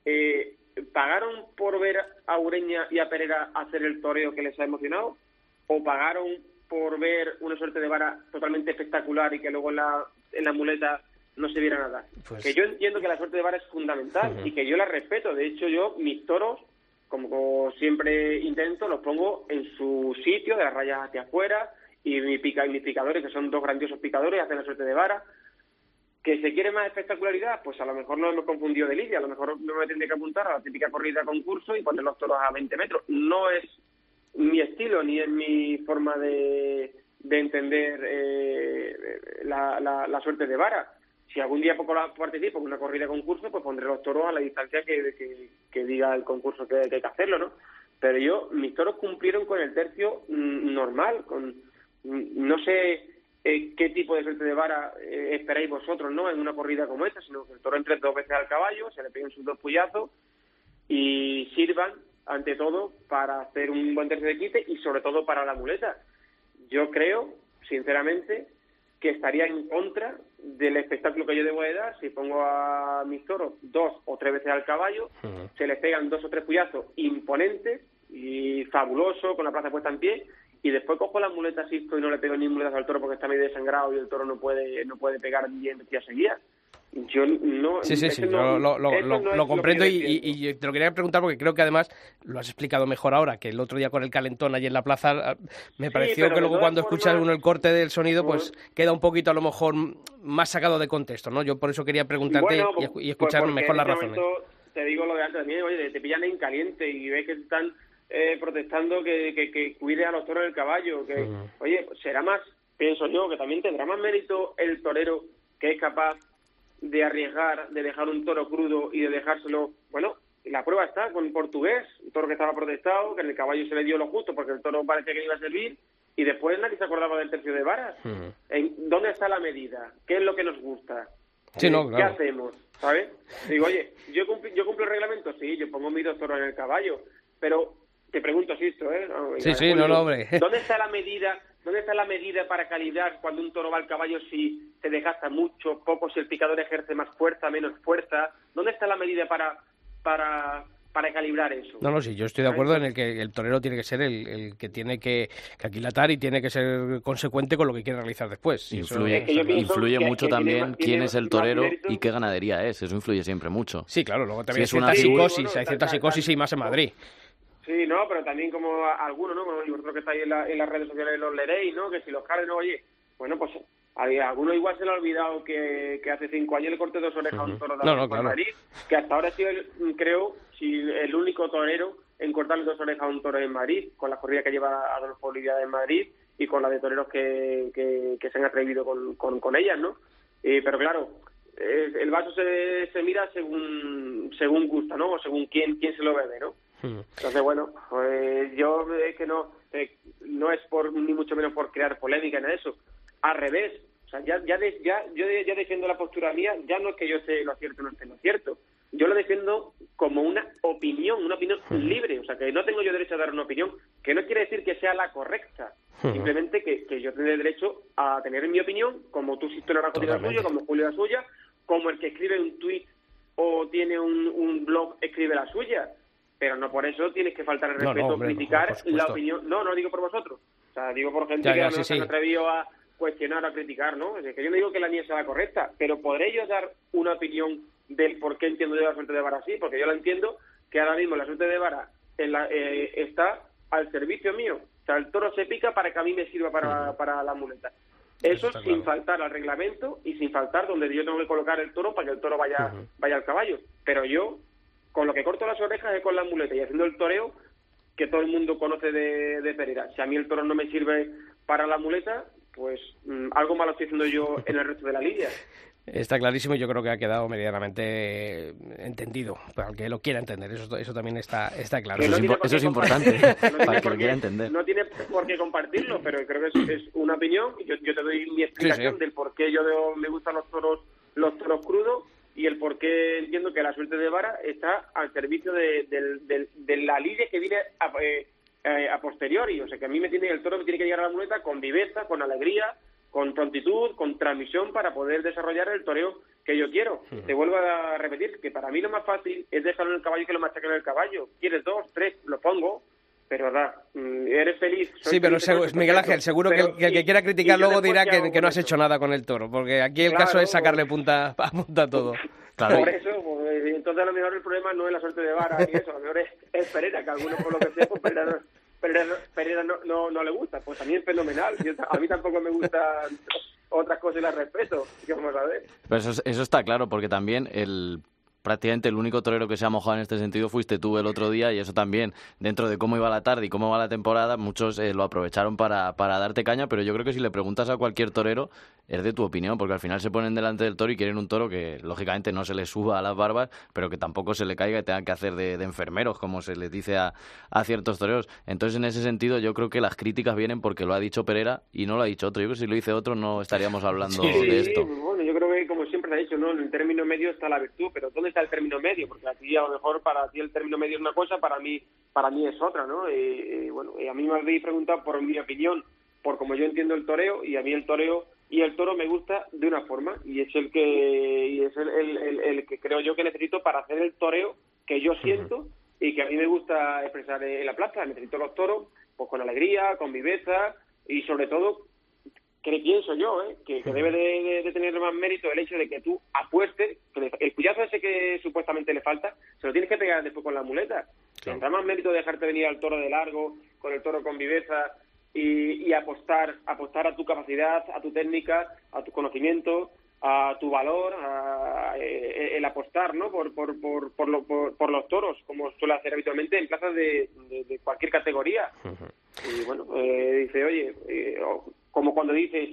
eh, ¿pagaron por ver a Ureña y a Pereira hacer el toreo que les ha emocionado? ¿O pagaron por ver una suerte de vara totalmente espectacular y que luego en la, en la muleta no se viera nada? Pues- Que yo entiendo que la suerte de vara es fundamental y que yo la respeto. De hecho, yo mis toros, como siempre intento, los pongo en su sitio, de las rayas hacia afuera, y, mi pica, y mis picadores, que son dos grandiosos picadores, hacen la suerte de vara. ¿Que se quiere más espectacularidad? Pues a lo mejor no hemos confundido de lidia, a lo mejor no me tendría que apuntar a la típica corrida concurso y poner los toros a 20 metros. No es mi estilo ni es mi forma de, de entender eh, la, la, la suerte de vara. Si algún día participo en una corrida concurso, pues pondré los toros a la distancia que, que, que diga el concurso que, que hay que hacerlo, ¿no? Pero yo, mis toros cumplieron con el tercio mm, normal, con mm, no sé eh, qué tipo de suerte de vara eh, esperáis vosotros, ¿no? En una corrida como esta, sino que el toro entre dos veces al caballo, se le peguen sus dos puyazos y sirvan, ante todo, para hacer un buen tercio de quite y sobre todo para la muleta. Yo creo, sinceramente, que estaría en contra del espectáculo que yo debo de dar si pongo a mis toros dos o tres veces al caballo, se les pegan dos o tres puyazos imponentes y fabuloso, con la plaza puesta en pie, y después cojo las muletas y no le pego ni muletas al toro porque está medio desangrado y el toro no puede no puede pegar bien días seguidas. Yo no... Sí, sí, sí, no- lo, lo- eso lo- no lo comprendo yo y, y- y te lo quería preguntar porque creo que además lo has explicado mejor ahora, que el otro día con el calentón allí en la plaza ah, me Sí, pareció que luego cuando escuchas uno el corte del sonido pues queda un poquito a lo mejor más sacado de contexto, ¿no? Yo por eso quería preguntarte Bueno, y, y escuchar pues porque mejor las razones. momento te digo lo de antes también, oye, te pillan en caliente y ves que están eh, protestando que, que, que cuide a los toros del caballo, que, Mm. oye, será más, pienso yo, que también tendrá más mérito el torero que es capaz de arriesgar, de dejar un toro crudo y de dejárselo, bueno, la prueba está con portugués, un toro que estaba protestado, que en el caballo se le dio lo justo porque el toro parecía que iba a servir y después nadie se acordaba del tercio de varas. ¿En ¿Dónde está la medida? ¿Qué es lo que nos gusta? Sí, no, ¿Qué hacemos? ¿Sabes? Digo, oye, ¿yo, cumpli- ¿yo cumplo el reglamento? Sí, yo pongo mis dos toros en el caballo, pero te pregunto, Sisto, ¿eh? No, Sí, sí, no, no, hombre. ¿Dónde está la medida? ¿Dónde está la medida para calibrar cuando un toro va al caballo si se desgasta mucho, poco, si el picador ejerce más fuerza, menos fuerza? ¿Dónde está la medida para para para calibrar eso? No, no, sí, yo estoy de acuerdo en el que el torero tiene que ser el, el que tiene que, que aquilatar y tiene que ser consecuente con lo que quiere realizar después. Eso Influye, Es que yo pienso influye que- mucho que también quién tiene es el torero y qué ganadería es. Eso influye siempre mucho. Sí, claro, luego también es hay una cierta figura- psicosis, Bueno, hay cierta psicosis y más en Madrid. Sí, no, pero también como algunos, ¿no? Como vosotros que estáis en, la- en las redes sociales los leeréis, ¿no? Que si los no, oye, bueno, pues a alguno igual se le ha olvidado que, que hace cinco años le corté dos orejas a un toro de No, no, por claro. Madrid, que hasta ahora ha sido, el- creo, si el único torero en cortarle dos orejas a un toro en Madrid, con la corrida que lleva Adolfo Olivia en Madrid y con la de toreros que, que, que se han atrevido con, con, con ellas, ¿no? Eh, pero claro, eh, el vaso se, se mira según según gusta, ¿no? O según quién, quién se lo bebe, ¿no? Mm. Entonces, bueno, pues yo es que no, eh, no es por ni mucho menos por crear polémica en eso. Al revés, o sea, ya, ya, de- ya yo ya defiendo la postura mía, ya no es que yo esté lo cierto o no esté lo cierto. Yo lo defiendo como una opinión, una opinión libre, o sea, que no tengo yo derecho a dar una opinión, que no quiere decir que sea la correcta, simplemente que, que yo tengo derecho a tener mi opinión, como tú, Sisto Naranjo, tiene la suya, como Julio la suya, como el que escribe un tuit o tiene un, un blog escribe la suya. Pero no por eso tienes que faltar el No, no, respeto, hombre, criticar la opinión. No, no digo por vosotros. O sea, digo por gente Ya, que ya, sí, se han atrevido a cuestionar, a criticar, ¿no? Es que yo no digo que la mía sea la correcta, pero podré yo dar una opinión del por qué entiendo yo la suerte de vara así, porque yo la entiendo que ahora mismo la suerte de vara en la- eh, está al servicio mío. O sea, el toro se pica para que a mí me sirva para, para la muleta. Eso sin claro. faltar al reglamento y sin faltar donde yo tengo que colocar el toro para que el toro vaya, vaya al caballo. Pero yo, con lo que corto las orejas es con la muleta y haciendo el toreo que todo el mundo conoce de, de Pereira. Si a mí el toro no me sirve para la muleta, pues mm, algo malo estoy haciendo yo en el resto de la lidia. Está clarísimo y yo creo que ha quedado medianamente entendido, para el que lo quiera entender, eso, eso también está, está claro. Eso es impo- por eso es importante, <laughs> no para tiene que por lo qué- quiera entender. No tiene por qué compartirlo, pero creo que es, es una opinión. y Yo, yo te doy mi explicación sí. del por qué yo veo- me gustan los toros, los toros crudos y el por qué entiendo que la suerte de vara está al servicio de, del- de la lidia que viene a, eh, eh, a posteriori. O sea, que a mí me tiene el toro me tiene que llegar a la muleta con viveza, con alegría, con prontitud, con transmisión para poder desarrollar el toreo que yo quiero. Te vuelvo a repetir que para mí lo más fácil es dejarlo en el caballo que lo machaquen en el caballo. ¿Quieres dos, tres? Lo pongo. Pero verdad, mm, eres feliz. soy Sí, pero feliz, entonces, Miguel. Ángel, seguro que Pero- el, que el que y- quiera y criticar luego dirá ¿qué que, no has hecho nada con el toro, porque aquí el Claro, caso es sacarle punta, <laughs> a punta todo. Claro. Por eso, pues, entonces a lo mejor el problema no es la suerte de Vara y eso, a lo mejor es, es Pereira, que a algunos por lo que sea, pues Pereira, no, Pereira, no, Pereira no, no, no le gusta. Pues a mí es fenomenal. Yo- a mí tampoco me gustan otras cosas y las respeto. ¿Qué vamos a ver? Pero eso, es- eso está claro, porque también el prácticamente el único torero que se ha mojado en este sentido fuiste tú el otro día y eso también, dentro de cómo iba la tarde y cómo va la temporada, muchos eh, lo aprovecharon para, para darte caña, pero yo creo que si le preguntas a cualquier torero es de tu opinión, porque al final se ponen delante del toro y quieren un toro que lógicamente no se le suba a las barbas, pero que tampoco se le caiga y tengan que hacer de, de enfermeros, como se les dice a, a ciertos toreros. Entonces, en ese sentido, yo creo que las críticas vienen porque lo ha dicho Pereira y no lo ha dicho otro. Yo creo que si lo dice otro no estaríamos hablando de esto. bueno, yo creo que como siempre se ha dicho, ¿no? En el término medio está la virtud, pero ¿dónde está el término medio? Porque aquí a lo mejor para ti el término medio es una cosa, para mí para mí es otra, ¿no? Y, y, bueno, y a mí me habéis preguntado por mi opinión, por cómo yo entiendo el toreo, y a mí el toreo y el toro me gusta de una forma, y es el que y es el, el- el- el que creo yo que necesito para hacer el toreo que yo siento y que a mí me gusta expresar en la plaza. Necesito los toros pues con alegría, con viveza y sobre todo que pienso yo, ¿eh? que, que debe de, de- de tener más mérito el hecho de que tú apuestes, que el cuyazo ese que supuestamente le falta, se lo tienes que pegar después con la muleta. Tendrá más mérito dejarte venir al toro de largo, con el toro con viveza y, y apostar, apostar a tu capacidad, a tu técnica, a tu conocimiento, a tu valor, a, eh, el apostar ¿no? por, por, por, por, lo- por- por los toros, como suele hacer habitualmente en plazas de, de- de cualquier categoría. Y bueno, eh, dice, oye, eh, como cuando dices,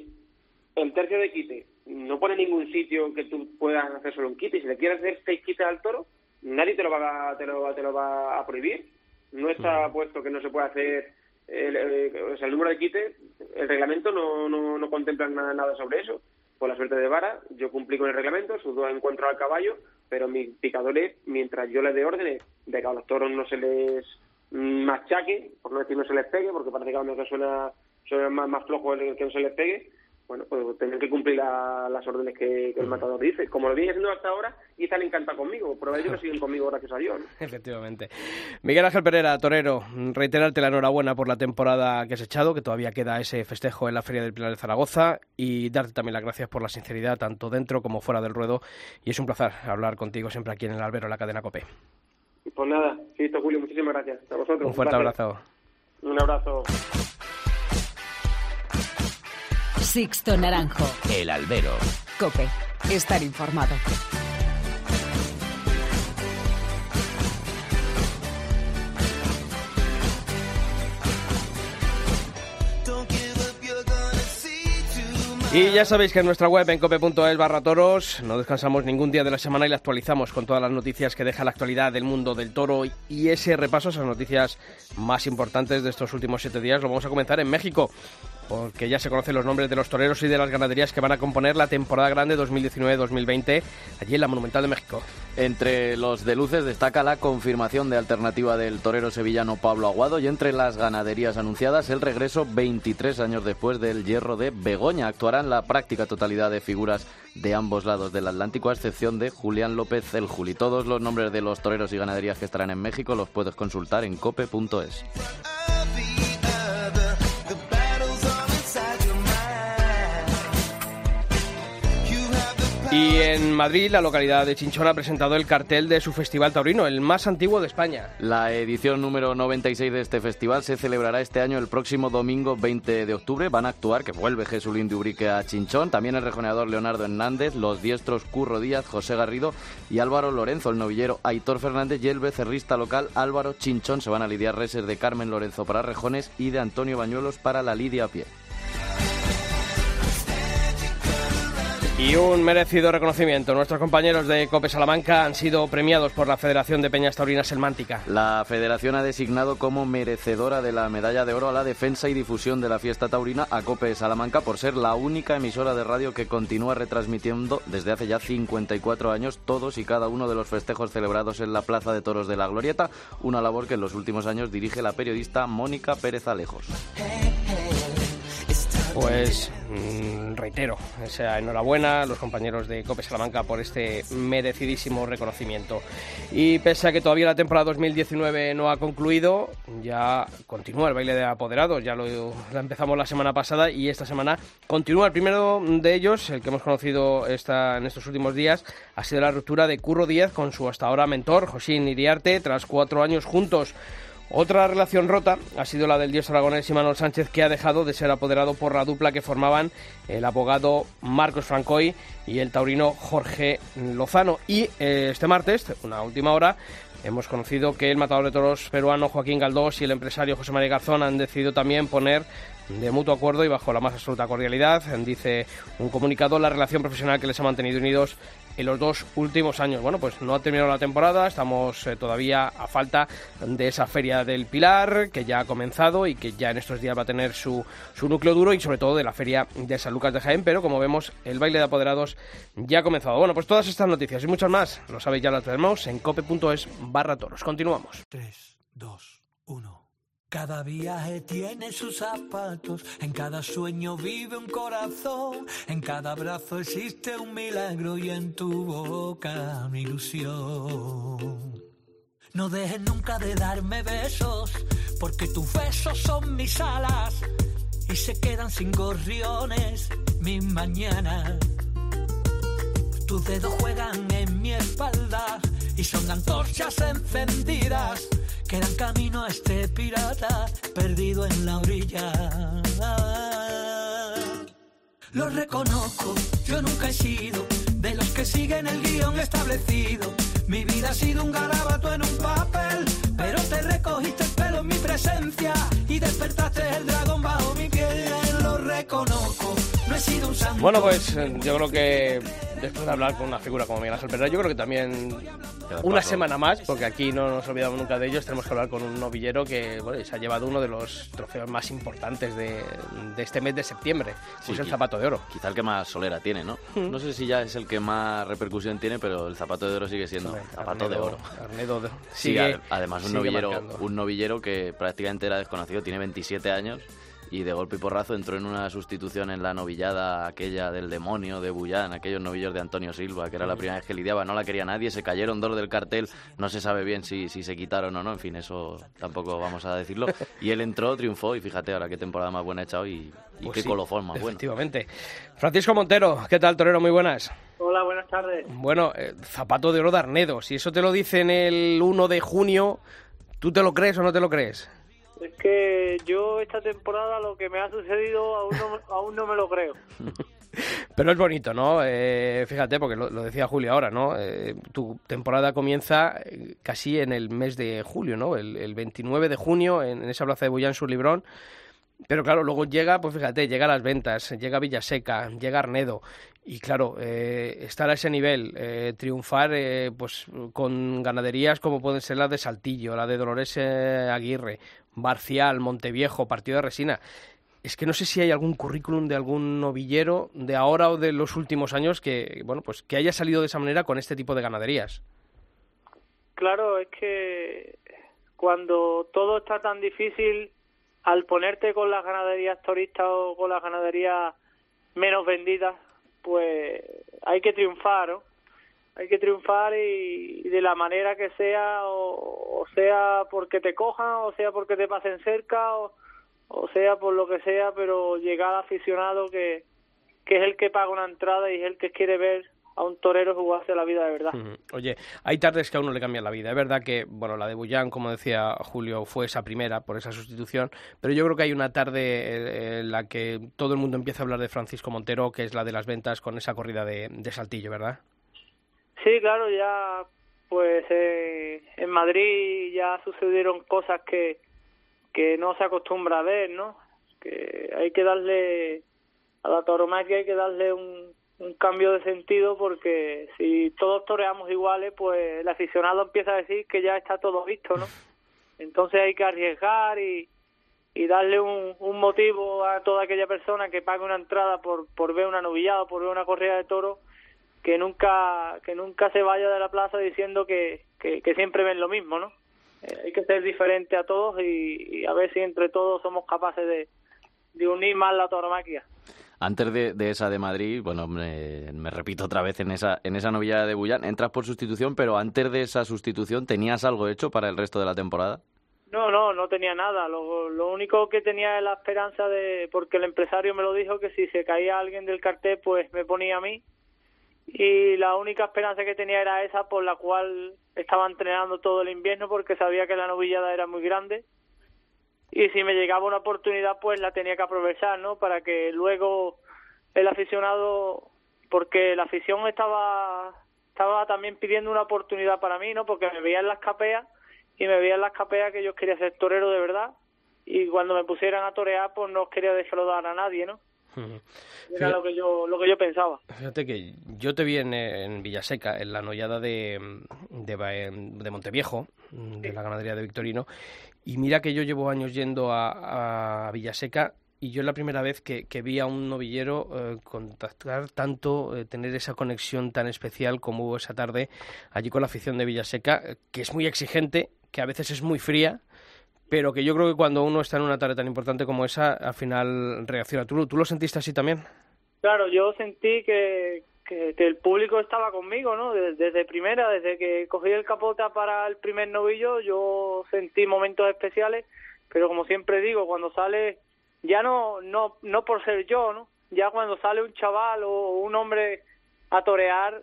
el tercio de quite, no pone ningún sitio que tú puedas hacer solo un quite. Si le quieres hacer seis quites al toro, nadie te lo va a, te lo, te lo va a prohibir. No está puesto que no se pueda hacer el, el- o sea, el número de quites, el reglamento no, no, no contempla nada, nada sobre eso. Por la suerte de Vara, yo cumplí con el reglamento, sus dos encuentros al caballo, pero mis picadores, mientras yo les dé órdenes de que a los toros no se les mm, machaque, por no decir no se les pegue, porque parece que a suena, suena más, más flojo el que no se les pegue, bueno, pues tienen que cumplir la- las órdenes que, que el matador dice. Como lo viene haciendo hasta ahora, y están encantados conmigo. De ello que siguen conmigo, gracias a Dios. ¿no? <laughs> Efectivamente. Miguel Ángel Pereira, torero, reiterarte la enhorabuena por la temporada que has echado, que todavía queda ese festejo en la Feria del Pilar de Zaragoza, y darte también las gracias por la sinceridad, tanto dentro como fuera del ruedo. Y es un placer hablar contigo siempre aquí en el albero, en la cadena COPE. Pues nada, listo, Julio, muchísimas gracias. A vosotros. Un fuerte abrazo. Un abrazo. Sixto Naranjo. El albero. Cope. Estar informado. Y ya sabéis que en nuestra web en cope.es barra toros no descansamos ningún día de la semana y la actualizamos con todas las noticias que deja la actualidad del mundo del toro y ese repaso, esas noticias más importantes de estos últimos siete días, lo vamos a comenzar en México porque ya se conocen los nombres de los toreros y de las ganaderías que van a componer la temporada grande 2019-2020 allí en la Monumental de México. Entre los de luces destaca la confirmación de alternativa del torero sevillano Pablo Aguado y entre las ganaderías anunciadas el regreso 23 años después del hierro de Begoña. Actuarán la práctica totalidad de figuras de ambos lados del Atlántico a excepción de Julián López el Juli. Todos los nombres de los toreros y ganaderías que estarán en México los puedes consultar en cope.es. Y en Madrid, la localidad de Chinchón ha presentado el cartel de su festival taurino, el más antiguo de España. La edición número 96 de este festival se celebrará este año el próximo domingo 20 de octubre. Van a actuar, que vuelve Jesulín de Ubrique a Chinchón, también el rejoneador Leonardo Hernández, los diestros Curro Díaz, José Garrido y Álvaro Lorenzo, el novillero Aitor Fernández y el becerrista local Álvaro Chinchón. Se van a lidiar reses de Carmen Lorenzo para rejones y de Antonio Bañuelos para la lidia a pie. Y un merecido reconocimiento. Nuestros compañeros de Cope Salamanca han sido premiados por la Federación de Peñas Taurinas Selmántica. La federación ha designado como merecedora de la medalla de oro a la defensa y difusión de la fiesta taurina a Cope Salamanca por ser la única emisora de radio que continúa retransmitiendo desde hace ya 54 años todos y cada uno de los festejos celebrados en la Plaza de Toros de la Glorieta, una labor que en los últimos años dirige la periodista Mónica Pérez Alejos. Pues mm, reitero esa enhorabuena a los compañeros de Cope Salamanca por este merecidísimo reconocimiento. Y pese a que todavía la temporada 2019 no ha concluido, ya continúa el baile de apoderados, ya lo, empezamos la semana pasada y esta semana continúa. El primero de ellos, el que hemos conocido esta, en estos últimos días, ha sido la ruptura de Curro Díaz con su hasta ahora mentor, Josín Iriarte, tras cuatro años juntos. Otra relación rota ha sido la del dios aragonés y Manuel Sánchez, que ha dejado de ser apoderado por la dupla que formaban el abogado Marcos Francoy y el taurino Jorge Lozano. Y eh, este martes, una última hora, hemos conocido que el matador de toros peruano Joaquín Galdós y el empresario José María Garzón han decidido también poner de mutuo acuerdo y bajo la más absoluta cordialidad, dice un comunicado, la relación profesional que les ha mantenido unidos en los dos últimos años. Bueno, pues no ha terminado la temporada, estamos eh, todavía a falta de esa feria del Pilar que ya ha comenzado y que ya en estos días va a tener su, su núcleo duro y sobre todo de la feria de San Lucas de Jaén, pero como vemos el baile de apoderados ya ha comenzado. Bueno, pues todas estas noticias y muchas más, lo sabéis ya las tenemos en cope.es barra toros. Continuamos. 3, 2, 1. Cada viaje tiene sus zapatos, en cada sueño vive un corazón, en cada abrazo existe un milagro y en tu boca mi ilusión. No dejes nunca de darme besos, porque tus besos son mis alas y se quedan sin gorriones mis mañanas. Tus dedos juegan en mi espalda y son antorchas encendidas que dan camino a este pirata perdido en la orilla. Lo reconozco, yo nunca he sido de los que siguen el guion establecido. Mi vida ha sido un garabato en un papel, pero te recogiste el pelo en mi presencia y despertaste el dragón bajo mi piel. Lo reconozco, Bueno, pues yo creo que después de hablar con una figura como Miguel Ángel Pereira, yo creo que también una semana más, porque aquí no nos olvidamos nunca de ellos, tenemos que hablar con un novillero que bueno, se ha llevado uno de los trofeos más importantes de, de este mes de septiembre, Sí, es el zapato de oro. Quizá el que más solera tiene, ¿no? No sé si ya es el que más repercusión tiene, pero el zapato de oro sigue siendo Hombre, zapato de oro. Arnedo de- Sí, sigue- ad- además un novillero, marcando. un novillero que prácticamente era desconocido, tiene 27 años y de golpe y porrazo entró en una sustitución en la novillada aquella del demonio de Bullán, aquellos novillos de Antonio Silva, que era la primera vez que lidiaba, no la quería nadie, se cayeron dos del cartel, no se sabe bien si, si se quitaron o no, en fin, eso tampoco vamos a decirlo. Y él entró, triunfó y fíjate ahora qué temporada más buena ha echado y, y Pues qué sí, colofón más bueno. Efectivamente. Francisco Montero, ¿qué tal, Torero? Muy buenas. Hola, buenas tardes. Bueno, eh, zapato de oro de Arnedo. Si eso te lo dicen el 1 de junio, ¿tú te lo crees o no te lo crees? Es que yo esta temporada lo que me ha sucedido aún no, aún no me lo creo. <laughs> Pero es bonito, ¿no? Eh, fíjate, porque lo, decía Julio ahora, ¿no? Eh, tu temporada comienza eh, casi en el mes de julio, ¿no? El, el 29 de junio en, en esa plaza de Bullán sur Librón. Pero claro, luego llega, pues fíjate, llega a las ventas, llega Villaseca, llega Arnedo. Y claro, eh, estar a ese nivel, eh, triunfar eh, pues con ganaderías como pueden ser las de Saltillo, la de Dolores eh, Aguirre, Barcial, Monteviejo, Partido de Resina. Es que no sé si hay algún currículum de algún novillero de ahora o de los últimos años que, bueno, pues que haya salido de esa manera con este tipo de ganaderías. Claro, es que cuando todo está tan difícil, al ponerte con las ganaderías turistas o con las ganaderías menos vendidas, pues hay que triunfar, ¿no? Hay que triunfar y, de la manera que sea, o, sea porque te cojan, o sea porque te pasen cerca, o, sea por lo que sea, pero llegar aficionado que, que es el que paga una entrada y es el que quiere ver a un torero jugarse la vida de verdad. Oye, hay tardes que a uno le cambian la vida. Es verdad que, bueno, la de Bullán, como decía Julio, fue esa primera por esa sustitución, pero yo creo que hay una tarde eh, en la que todo el mundo empieza a hablar de Francisco Montero, que es la de las ventas con esa corrida de Saltillo, ¿verdad? Sí, claro, ya pues eh, en Madrid ya sucedieron cosas que, que no se acostumbra a ver, ¿no? Que hay que darle a la tauromaquia hay que darle un, un cambio de sentido porque si todos toreamos iguales, pues el aficionado empieza a decir que ya está todo visto, ¿no? <laughs> Entonces hay que arriesgar y, y darle un, un motivo a toda aquella persona que pague una entrada por, por ver una novillada, por ver una corrida de toros, que nunca que nunca se vaya de la plaza diciendo que, que, que siempre ven lo mismo, ¿no? Eh, hay que ser diferente a todos y, y a ver si entre todos somos capaces de, de unir más la tauromaquia. Antes de, de, esa de Madrid, bueno, me, me, repito otra vez en esa, en esa novillada de Bullán, entras por sustitución, pero antes de esa sustitución, ¿tenías algo hecho para el resto de la temporada? No, no, no tenía nada. Lo, lo único que tenía es la esperanza de, porque el empresario me lo dijo, que si se caía alguien del cartel, pues me ponía a mí. Y la única esperanza que tenía era esa, por la cual estaba entrenando todo el invierno, porque sabía que la novillada era muy grande y si me llegaba una oportunidad pues la tenía que aprovechar, ¿no? Para que luego el aficionado, porque la afición estaba estaba también pidiendo una oportunidad para mí, ¿no? Porque me veía en las capeas y me veía en las capeas que yo quería ser torero de verdad y cuando me pusieran a torear pues no quería defraudar a nadie, ¿no? Era lo que yo lo que yo pensaba. Fíjate que yo te vi en, en Villaseca, en la nollada de, de, de Monteviejo, de la ganadería de Victorino, y mira que yo llevo años yendo a, a Villaseca y yo es la primera vez que, que vi a un novillero eh, contactar tanto, eh, tener esa conexión tan especial como hubo esa tarde allí con la afición de Villaseca, que es muy exigente, que a veces es muy fría, pero que yo creo que cuando uno está en una tarde tan importante como esa, al final reacciona. ¿Tú, tú lo sentiste así también? Claro, yo sentí que, que, que el público estaba conmigo, ¿no? Desde, desde, primera, desde que cogí el capota para el primer novillo, yo sentí momentos especiales, pero como siempre digo, cuando sale, ya no, no, no por ser yo, ¿no? Ya cuando sale un chaval o un hombre a torear,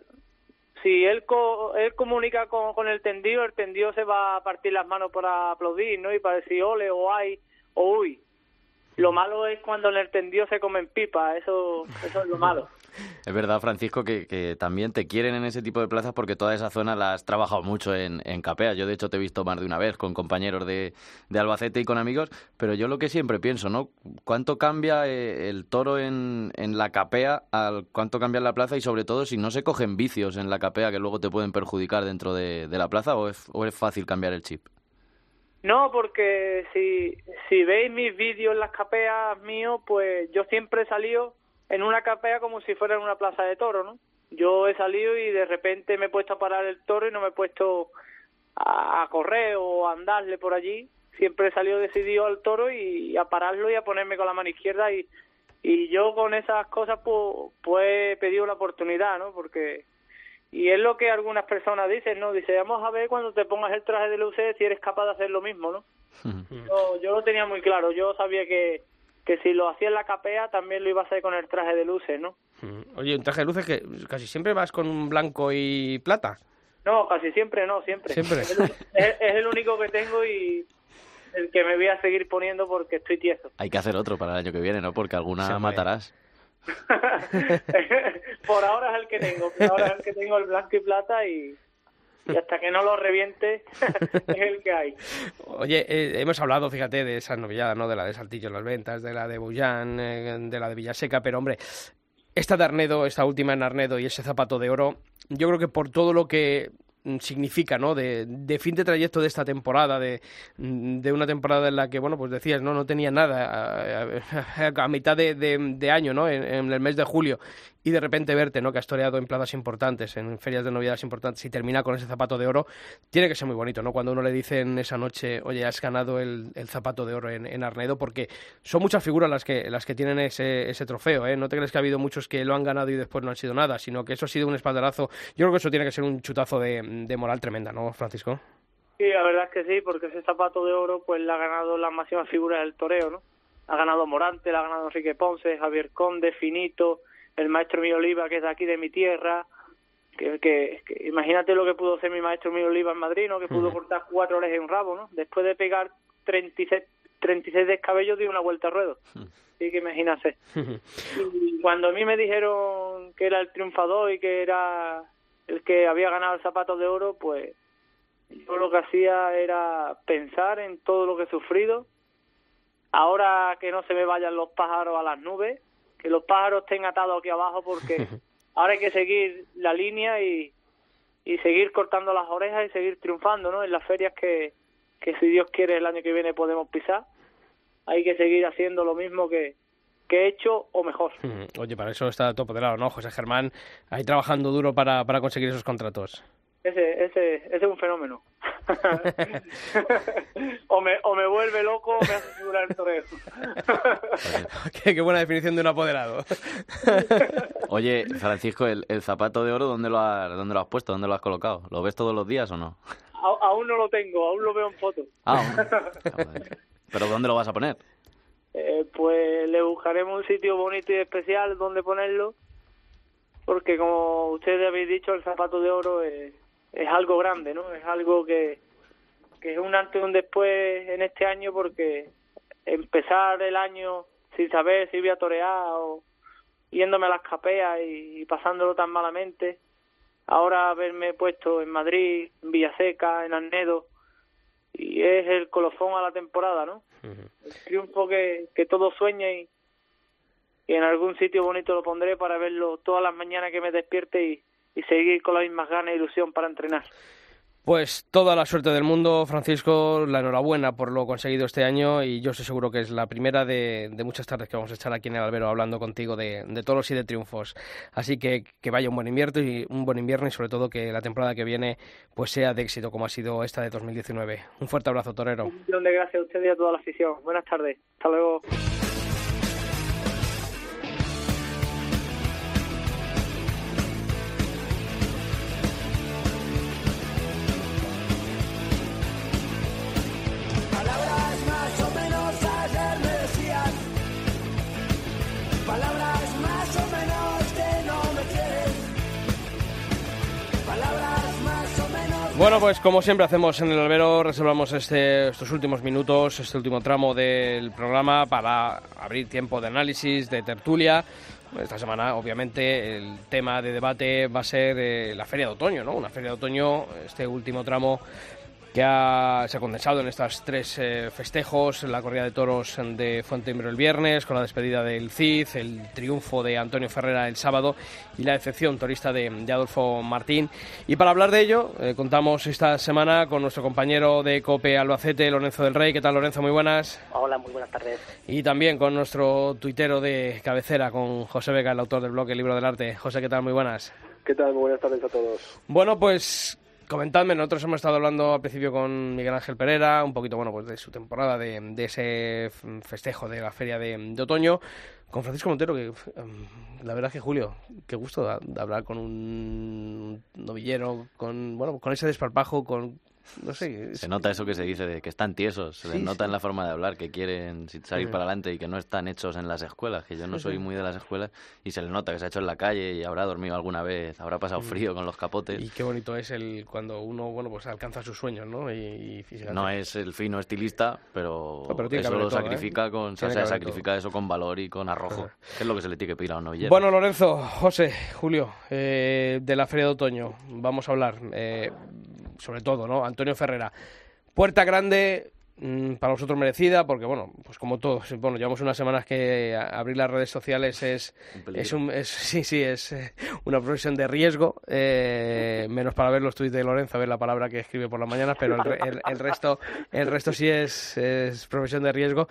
si él, co él comunica con, con el tendido, el tendido se va a partir las manos para aplaudir, ¿no? Y para decir ole o ay o uy. Lo malo es cuando en el tendido se comen pipa, eso, eso es lo malo. Es verdad, Francisco, que, también te quieren en ese tipo de plazas porque toda esa zona la has trabajado mucho en, Capea. Yo, de hecho, te he visto más de una vez con compañeros de, Albacete y con amigos, pero yo lo que siempre pienso, ¿no? ¿Cuánto cambia eh, el toro en, la Capea al cuánto cambia en la plaza y, sobre todo, si no se cogen vicios en la Capea que luego te pueden perjudicar dentro de, de la plaza o es, o es fácil cambiar el chip? No, porque si, si veis mis vídeos en las capeas míos, pues yo siempre he salido en una capea como si fuera en una plaza de toro, ¿no? Yo he salido y de repente me he puesto a parar el toro y no me he puesto a, correr o a andarle por allí. Siempre he salido decidido al toro y a pararlo y a ponerme con la mano izquierda y, y yo con esas cosas pues, pues he pedido la oportunidad, ¿no? Porque y es lo que algunas personas dicen, ¿no? Dice, vamos a ver cuando te pongas el traje de luces si eres capaz de hacer lo mismo, ¿no? yo, yo lo tenía muy claro, yo sabía que, que si lo hacía en la capea también lo iba a hacer con el traje de luces, ¿no? Oye, un traje de luces que casi siempre vas con un blanco y plata. No, casi siempre no, siempre. Siempre. Es, el, es, es el único que tengo y el que me voy a seguir poniendo porque estoy tieso. Hay que hacer otro para el año que viene, ¿no? Porque alguna matarás. <laughs> por ahora es el que tengo, por ahora es el que tengo el blanco y plata y, <laughs> y hasta que no lo reviente <laughs> es el que hay. Oye, eh, hemos hablado, fíjate, de esa novillada, ¿no? De la de Saltillo en las ventas, de la de Bullán, eh, de la de Villaseca, pero hombre, esta de Arnedo, esta última en Arnedo y ese zapato de oro, yo creo que por todo lo que significa, ¿no? De, de, fin de trayecto de esta temporada, de, de, una temporada en la que, bueno, pues decías, ¿no? No tenía nada a, mitad de, de, año, ¿no? En, en, el mes de julio. Y de repente verte, ¿no? Que has toreado en plazas importantes, en ferias de novedades importantes y termina con ese zapato de oro, tiene que ser muy bonito, ¿no? Cuando uno le dice en esa noche, oye, has ganado el, el zapato de oro en, en, Arnedo, porque son muchas figuras las que, las que tienen ese, ese trofeo, ¿eh? No te crees que ha habido muchos que lo han ganado y después no han sido nada, sino que eso ha sido un espaldarazo. Yo creo que eso tiene que ser un chutazo de, de moral tremenda, ¿no, Francisco? Sí, la verdad es que sí, porque ese zapato de oro pues le ha ganado la máxima figura del toreo, ¿no? Ha ganado Morante, le ha ganado Enrique Ponce, Javier Conde, Finito, el maestro mío Oliva, que es de aquí de mi tierra. Que, que, que, imagínate lo que pudo hacer mi maestro mío Oliva en Madrid, ¿no? Que pudo cortar cuatro orejas en un rabo, ¿no? Después de pegar 36, 36 descabellos dio una vuelta a ruedo. Así que imagínate. y cuando a mí me dijeron que era el triunfador y que era el que había ganado el zapato de oro, pues yo lo que hacía era pensar en todo lo que he sufrido. Ahora que no se me vayan los pájaros a las nubes, que los pájaros estén atados aquí abajo porque <laughs> ahora hay que seguir la línea y, y seguir cortando las orejas y seguir triunfando, ¿no? En las ferias que, que si Dios quiere el año que viene podemos pisar. Hay que seguir haciendo lo mismo que, que he hecho o mejor. <laughs> Oye, para eso está todo lado, ¿no? José Germán ahí trabajando duro para, para conseguir esos contratos. Ese, ese, ese es un fenómeno. <laughs> o, me, o me vuelve loco o me hace figurar el torero. qué, buena definición de un apoderado. <laughs> Oye, Francisco, el, el, zapato de oro, ¿dónde lo, has, ¿dónde lo has puesto? ¿Dónde lo has colocado? ¿Lo ves todos los días o no? aún no lo tengo, aún lo veo en foto. Ah, ¿Pero dónde lo vas a poner? Eh, pues le buscaremos un sitio bonito y especial donde ponerlo, porque como ustedes habéis dicho, el zapato de oro es, es algo grande, ¿no? Es algo que, que es un antes y un después en este año, porque empezar el año sin saber si voy a torear o yéndome a las capeas y, pasándolo tan malamente, ahora haberme puesto en Madrid, en Villaseca, en Arnedo, y es el colofón a la temporada, ¿no? El triunfo que, que todo sueña y, y, en algún sitio bonito lo pondré para verlo todas las mañanas que me despierte y, y seguir con la misma ganas e ilusión para entrenar. Pues toda la suerte del mundo, Francisco, la enhorabuena por lo conseguido este año y yo estoy seguro que es la primera de, muchas tardes que vamos a estar aquí en el albero hablando contigo de, de toros y de triunfos. Así que que vaya un buen invierno y un buen invierno y sobre todo que la temporada que viene pues sea de éxito como ha sido esta de 2019. Un fuerte abrazo, torero. Un millón de gracias a usted y a toda la afición. Buenas tardes. Hasta luego. Bueno, pues como siempre hacemos en el albero, reservamos este, estos últimos minutos, este último tramo del programa para abrir tiempo de análisis, de tertulia. Esta semana, obviamente, el tema de debate va a ser eh, la feria de otoño, ¿no? Una feria de otoño, este último tramo que ha, se ha condensado en estos tres eh, festejos, la corrida de toros de Fuenteimbro el viernes, con la despedida del CID, el triunfo de Antonio Ferrera el sábado y la decepción torista de, Adolfo Martín. Y para hablar de ello, eh, contamos esta semana con nuestro compañero de COPE Albacete, Lorenzo del Rey. ¿Qué tal, Lorenzo? Muy buenas. Hola, muy buenas tardes. Y también con nuestro tuitero de cabecera, con José Vega, el autor del blog El Libro del Arte. José, ¿qué tal? Muy buenas. ¿Qué tal? Muy buenas tardes a todos. Bueno, pues Comentadme, nosotros hemos estado hablando al principio con Miguel Ángel Pereira, un poquito bueno pues de su temporada, de, de ese festejo de la feria de, otoño, con Francisco Montero, que em, la verdad es que Julio, qué gusto de, hablar con un novillero, con bueno con ese desparpajo, con no sé. Se nota eso que se dice de que están tiesos, se les nota en la forma de hablar que quieren salir para adelante y que no están hechos en las escuelas, que yo no soy muy de las escuelas y se les nota que se ha hecho en la calle y habrá dormido alguna vez, habrá pasado mm. frío con los capotes. Y qué bonito es el cuando uno bueno pues alcanza sus sueños, ¿no? Y, no es el fino estilista, pero, eso lo ¿eh? sacrifica con, sacrifica eso con valor y con arrojo, que es lo que se le tiene que pedir a un novillero. Bueno, Lorenzo, José, Julio, eh, de la Feria de Otoño, vamos a hablar. Eh, sobre todo, ¿no? Antonio Ferrera. Puerta grande, mm, para vosotros merecida, porque bueno, pues como todos, <laughs> bueno, llevamos unas semanas que abrir las redes sociales es, es un, es, <laughs> sí, sí, es eh, una profesión de riesgo, eh, menos para ver los tweets de Lorenzo, ver la palabra que escribe por las mañanas, pero el, el, resto, el resto sí es, es profesión de riesgo.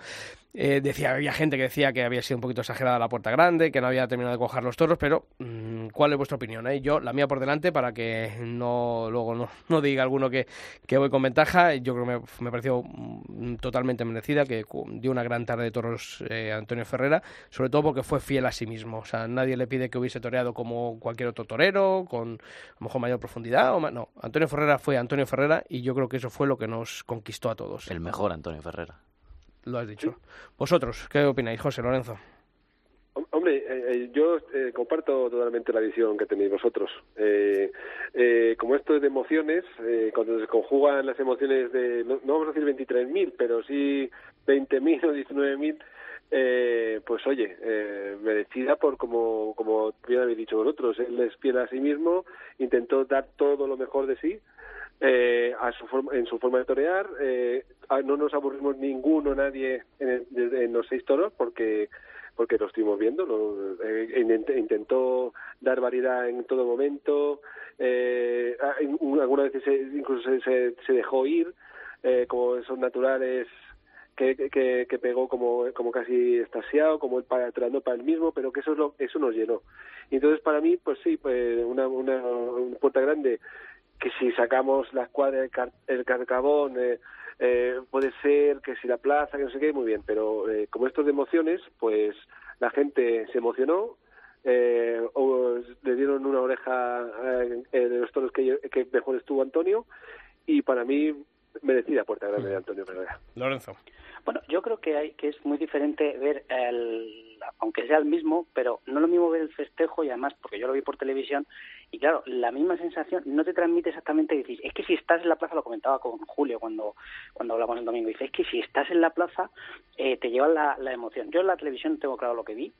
Eh, decía, había gente que decía que había sido un poquito exagerada la puerta grande, que no había terminado de cojar los toros, pero mm, ¿cuál es vuestra opinión? Eh? Yo, la mía por delante, para que no luego no, <laughs> no diga alguno que, que, voy con ventaja, yo creo que me, me pareció mm, totalmente merecida, que dio una gran tarde de toros eh, Antonio Ferrera, sobre todo porque fue fiel a sí mismo. O sea, nadie le pide que hubiese toreado como cualquier otro torero, con a lo mejor mayor profundidad. O no, Antonio Ferrera fue Antonio Ferrera y yo creo que eso fue lo que nos conquistó a todos. El mejor Antonio Ferrera lo has dicho. ¿Vosotros qué opináis, José Lorenzo? Hombre, eh, eh, yo eh, comparto totalmente la visión que tenéis vosotros. como esto es de emociones, cuando se conjugan las emociones de, no, vamos a decir 23.000, pero sí 20.000 o 19.000, eh, pues oye, eh, merecida por como, como bien habéis dicho vosotros, él es fiel a sí mismo, intentó dar todo lo mejor de sí, eh, a su forma, en su forma de torear. Eh, no nos aburrimos ninguno, nadie en, los seis toros porque porque lo estuvimos viendo. Lo, eh, intentó dar variedad en todo momento. Eh, algunas veces incluso se, dejó ir, eh, como son naturales. Que, que, que, pegó como, como casi estasiado, como el para, el mismo, pero que eso es lo, eso nos llenó. Entonces para mí, pues sí, pues una, una, una puerta grande que si sacamos la escuadra del car el carcabón eh, eh, puede ser que si la plaza que no sé qué muy bien pero eh, como esto de emociones pues la gente se emocionó eh, o le dieron una oreja eh, de los toros que, que mejor estuvo Antonio y para mí merecida puerta grande de Antonio Ferreira. Lorenzo. Bueno, yo creo que hay que es muy diferente ver el, aunque sea el mismo, pero no lo mismo ver el festejo y además porque yo lo vi por televisión y claro, la misma sensación no te transmite exactamente decir, es que si estás en la plaza lo comentaba con Julio cuando cuando hablamos el domingo, dice, es que si estás en la plaza eh, te lleva la, la emoción. Yo en la televisión tengo claro lo que vi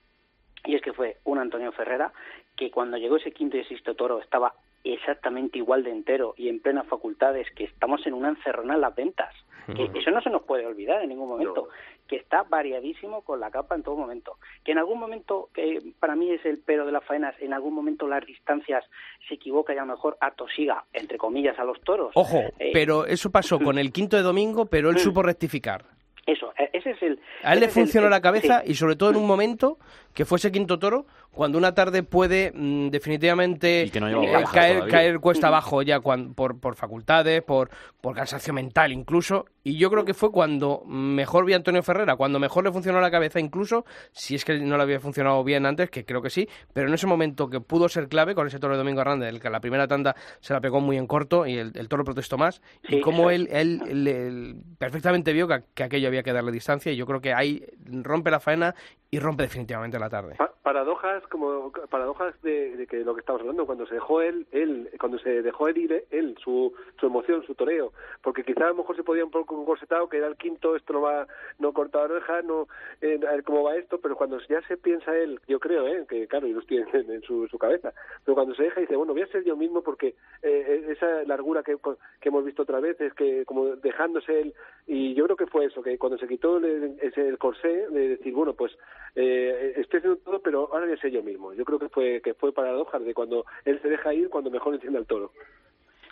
y es que fue un Antonio Ferrera que cuando llegó ese quinto y sexto toro estaba exactamente igual de entero y en plenas facultades, que estamos en una encerrona en las ventas. Que eso no se nos puede olvidar en ningún momento. Que está variadísimo con la capa en todo momento. Que en algún momento, que para mí es el pero de las faenas, en algún momento las distancias se equivoca y a lo mejor atosiga, entre comillas, a los toros. Ojo, Eh, pero eso pasó con el quinto de domingo, pero él supo rectificar. Eso, e- ese es el... A él le el- funcionó la cabeza sí. y sobre todo en un momento que fue ese quinto toro, cuando una tarde puede mm, definitivamente Y que no eh, caer, caer cuesta abajo ya cuan- por, por facultades, por, por cansancio mental incluso. Y yo creo que fue cuando mejor vi a Antonio Ferrera, cuando mejor le funcionó la cabeza incluso, si es que no le había funcionado bien antes, que creo que sí, pero en ese momento que pudo ser clave con ese toro de Domingo Arrande, el que la primera tanda se la pegó muy en corto y el, el toro protestó más, Sí, y como eso él, él, él- él perfectamente vio que, que aquello había que darle distancia y yo creo que ahí rompe la faena y rompe definitivamente la tarde. Pa- paradojas como paradojas de, que lo que estamos hablando cuando se dejó él él cuando se dejó él ir él su, su emoción su toreo porque quizá a lo mejor se podía un poco encorsetado que era el quinto esto no va no corta oreja no eh, a ver cómo va esto pero cuando ya se piensa él yo creo eh, que claro no estoy en, su, su cabeza pero cuando se deja dice bueno voy a ser yo mismo porque eh, esa largura que, que hemos visto otra vez es que como dejándose él y yo creo que fue eso que cuando se quitó el, el corsé de decir bueno pues eh, estoy haciendo todo pero ahora voy a ser yo mismo yo creo que fue que fue paradojas de cuando él se deja ir cuando mejor entiende al toro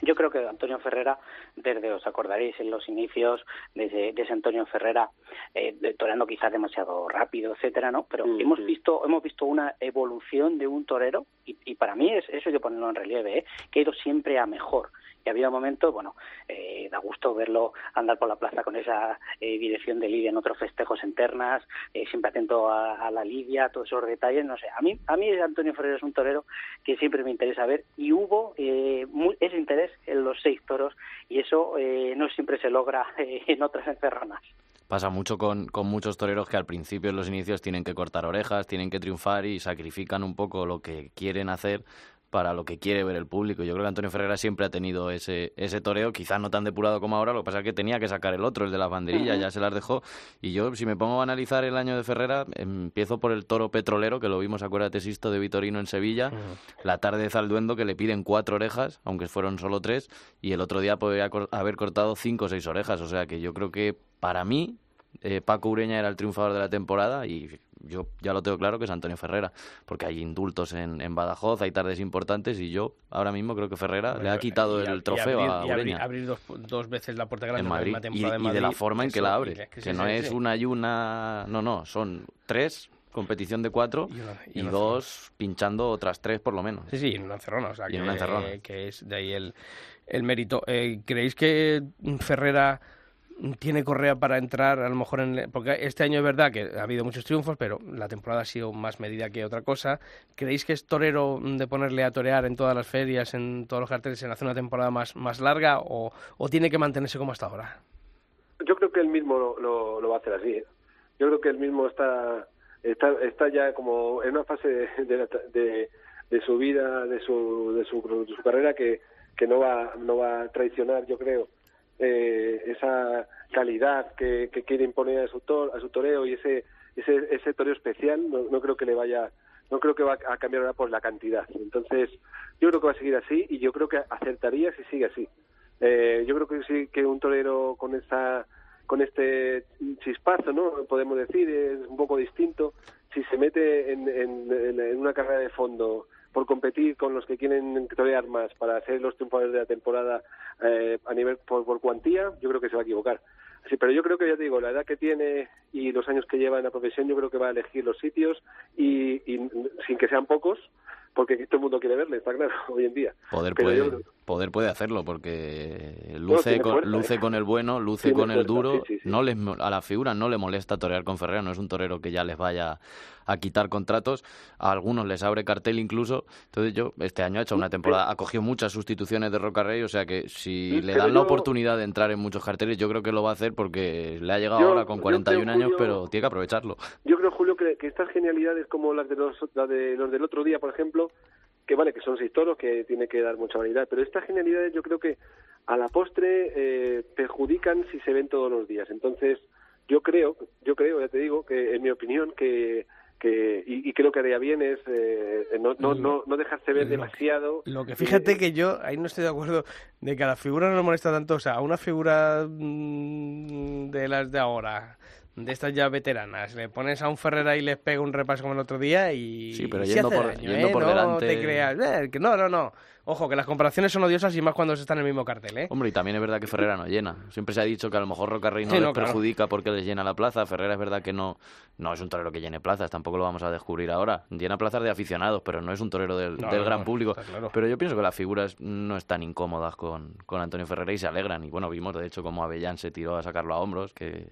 Yo creo que Antonio Ferrera, desde, os acordaréis, en los inicios de ese, de ese Antonio Ferrera, eh, de- toreando quizás demasiado rápido, etcétera, ¿no? Pero Mm, hemos sí. visto hemos visto una evolución de un torero, y, y para mí es, eso hay que ponerlo en relieve, ¿eh? que ha ido siempre a mejor. Y ha habido momentos, bueno, eh, da gusto verlo andar por la plaza con esa eh, dirección de Lidia en otros festejos internas, eh, siempre atento a, a la Lidia, todos esos detalles, no sé. A mí, a mí Antonio Ferrera es un torero que siempre me interesa ver y hubo eh, mu- ese interés en los seis toros y eso eh, no siempre se logra eh, en otras encerronas. Pasa mucho con, con muchos toreros que al principio, en los inicios, tienen que cortar orejas, tienen que triunfar y sacrifican un poco lo que quieren hacer para lo que quiere ver el público. Yo creo que Antonio Ferreira siempre ha tenido ese, ese toreo, quizás no tan depurado como ahora, lo que pasa es que tenía que sacar el otro, el de las banderillas, ya se las dejó. Y yo, si me pongo a analizar el año de Ferrera, empiezo por el toro petrolero, que lo vimos, acuérdate, Sisto, de Vitorino en Sevilla, la tarde de Zalduendo, que le piden cuatro orejas, aunque fueron solo tres, y el otro día podría cor- haber cortado cinco o seis orejas. O sea que yo creo que para mí eh, Paco Ureña era el triunfador de la temporada y yo ya lo tengo claro que es Antonio Ferrera, porque hay indultos en, en Badajoz, hay tardes importantes y yo ahora mismo creo que Ferrera le ha quitado Y el y trofeo abrir, a y abrir- Ureña abrir dos, dos veces la puerta grande en la Madrid y, temporada en y de la Madrid, forma en que eso, la abre, que- no es sí. una y una, no, no, son tres, competición de cuatro Y una- y y, una dos pinchando otras tres por lo menos. Sí, sí, en una encerrona, o sea, Y que, en una que es de ahí el, el mérito. Eh, ¿Creéis que Ferrera tiene correa para entrar a lo mejor en... Porque este año es verdad que ha habido muchos triunfos, pero la temporada ha sido más medida que otra cosa. ¿Creéis que es torero de ponerle a torear en todas las ferias, en todos los carteles, en hacer una temporada más, más larga o, tiene que mantenerse como hasta ahora? yo creo que él mismo lo, lo, lo va a hacer así ¿eh? yo creo que él mismo está está está ya como en una fase de, de, la- de- de su vida de su, de su de su carrera que que no va no va a traicionar yo creo eh, esa calidad que, que quiere imponer a su tor- a su toreo y ese ese ese toreo especial no, no creo que le vaya no creo que va a cambiar ahora por la cantidad entonces yo creo que va a seguir así y yo creo que acertaría si sigue así eh, yo creo que sí que un torero con esta con este chispazo, ¿no? Podemos decir, es un poco distinto. Si se mete en, en- en- una carrera de fondo por competir con los que quieren torear más para ser los triunfadores de la temporada eh, a nivel por, por cuantía, yo creo que se va a equivocar. Sí, pero yo creo que ya te digo, la edad que tiene y los años que lleva en la profesión, yo creo que va a elegir los sitios y, y sin que sean pocos, porque todo el mundo quiere verle, está claro, <laughs> hoy en día. Poder Pero puede. yo poder puede hacerlo porque luce, con, luce ¿eh? con el bueno, <laughs> luce con el duro. No les, a la figura no le molesta torear con Ferrera, no es un torero que ya les vaya a quitar contratos. A algunos les abre cartel incluso. Entonces yo este año ha hecho una temporada, ha cogido muchas sustituciones de Roca Rey, o sea que si le dan la oportunidad de entrar en muchos carteles, yo creo que lo va a hacer porque le ha llegado ahora con 41 años, pero tiene que aprovecharlo. Yo creo, Julio, que, estas genialidades como las de los, de los del otro día, por ejemplo, que vale, que son seis toros, que tiene que dar mucha variedad, pero estas genialidades yo creo que a la postre eh, perjudican si se ven todos los días. Entonces, yo creo, yo creo, ya te digo, que en mi opinión, que que y, creo que haría bien es eh, no, no, no, no, dejarse ver demasiado. Lo que fíjate que yo ahí no estoy de acuerdo de que a la figura no le molesta tanto, o sea, a una figura mm, de las de ahora, de estas ya veteranas. Le pones a un Ferrera y les pega un repaso como el otro día y. Sí, pero yendo, por, yendo ¿eh? por delante. No te creas. Eh, no, no, no. Ojo, que las comparaciones son odiosas y más cuando se están en el mismo cartel, ¿eh? Hombre, y también es verdad que Ferrera no llena. Siempre se ha dicho que a lo mejor Rocarrey no, les perjudica porque les llena la plaza. Ferrera es verdad que no, no es un torero que llene plazas, tampoco lo vamos a descubrir ahora. Llena plazas de aficionados, pero no es un torero del, gran público. Pero yo pienso que las figuras no están incómodas con, con Antonio Ferrera y se alegran. Y bueno, vimos de hecho como Avellán se tiró a sacarlo a hombros, que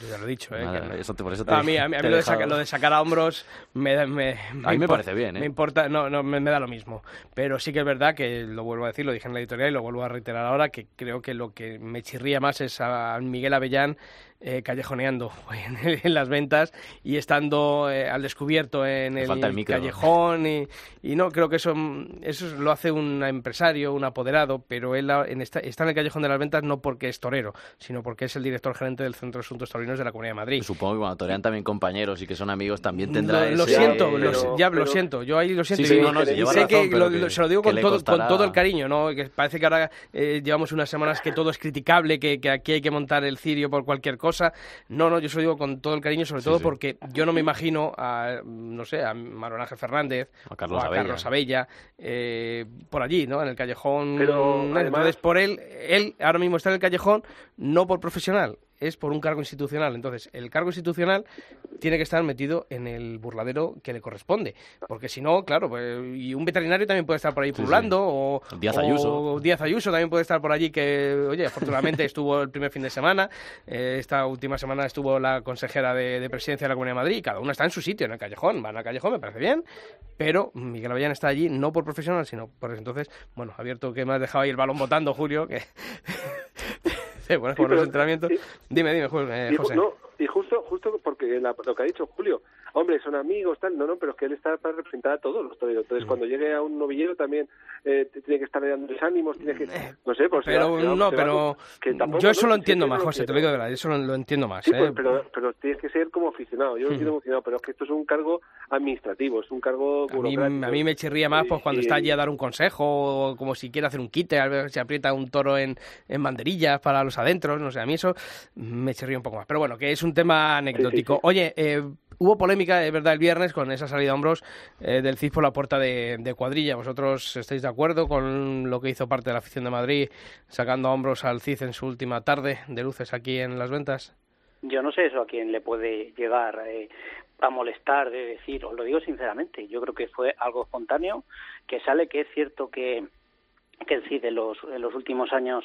yo ya lo he dicho, ¿eh? a mí, a mí, lo, de sacar, lo, de sacar, a hombros me, me, a mí me parece bien, ¿eh? Me importa, no, no me, da lo mismo. Pero sí que es verdad que lo vuelvo a decir, lo dije en la editorial y lo vuelvo a reiterar ahora, que creo que lo que me chirría más es a Miguel Avellán eh, callejoneando <laughs> en, las ventas y estando eh, al descubierto en el, callejón y, no creo que eso eso lo hace un empresario un apoderado pero él en está en el callejón de las ventas no porque es torero sino porque es el director gerente del Centro de Asuntos Taurinos de la Comunidad de Madrid. Supongo que cuando torean también compañeros y que son amigos también tendrá lo, siento ya lo siento yo ahí lo siento sé que, se lo digo con todo, con todo el cariño no que parece que ahora eh, llevamos unas semanas que todo es criticable que, que aquí hay que montar el cirio por cualquier cosa no, no, yo se lo digo con todo el cariño, sobre todo porque yo no me imagino a, no sé, a Manuel Ángel Fernández a Carlos o a Abella, Carlos Abella eh, por allí, ¿no? En el callejón. Pero, Entonces, por él, él ahora mismo está en el callejón no por profesional, es por un cargo institucional. Entonces, el cargo institucional tiene que estar metido en el burladero que le corresponde. Porque si no, claro, pues, y un veterinario también puede estar por ahí pululando, o Díaz Ayuso. O Díaz Ayuso también puede estar por allí, que, oye, afortunadamente <laughs> estuvo el primer fin de semana, eh, esta última semana estuvo la consejera de, presidencia de la Comunidad de Madrid, cada uno está en su sitio, en el callejón, van al callejón, me parece bien, pero Miguel Avellán está allí no por profesional, sino por eso. Entonces, bueno, abierto que me has dejado ahí el balón votando, Julio, que... <laughs> bueno, por los entrenamientos. Dime, dime, eh, José. no, y justo, justo porque lo que ha dicho Julio, hombre, son amigos, tal, no, no, pero es que él está para representar a todos los toreros. Entonces, mm. cuando llegue a un novillero también eh, tiene que estar dando ánimos, tiene que, eh, no sé, pues... Pero, no, pero yo eso lo entiendo más, José, te lo digo de verdad, eso lo, entiendo más. Sí, pues, pero, pero tienes que ser como aficionado, yo lo entiendo como aficionado, pero es que esto es un cargo administrativo, es un cargo burocrático. A mí, a mí me chirría más pues cuando está allí a dar un consejo, o como si quiere hacer un quite, a ver si aprieta un toro en, en banderillas para los adentros, no sé, a mí eso me chirría un poco más. Pero bueno, que es un tema anecdótico. Oye, eh, Hubo polémica, es verdad, el viernes con esa salida a hombros eh, del CIS por la puerta de, cuadrilla. ¿Vosotros estáis de acuerdo con lo que hizo parte de la afición de Madrid, sacando a hombros al CIS en su última tarde de luces aquí en las ventas? Yo no sé eso a quién le puede llegar eh, a molestar de decir, os lo digo sinceramente, yo creo que fue algo espontáneo, que sale que es cierto que, que el CID en los, en los últimos años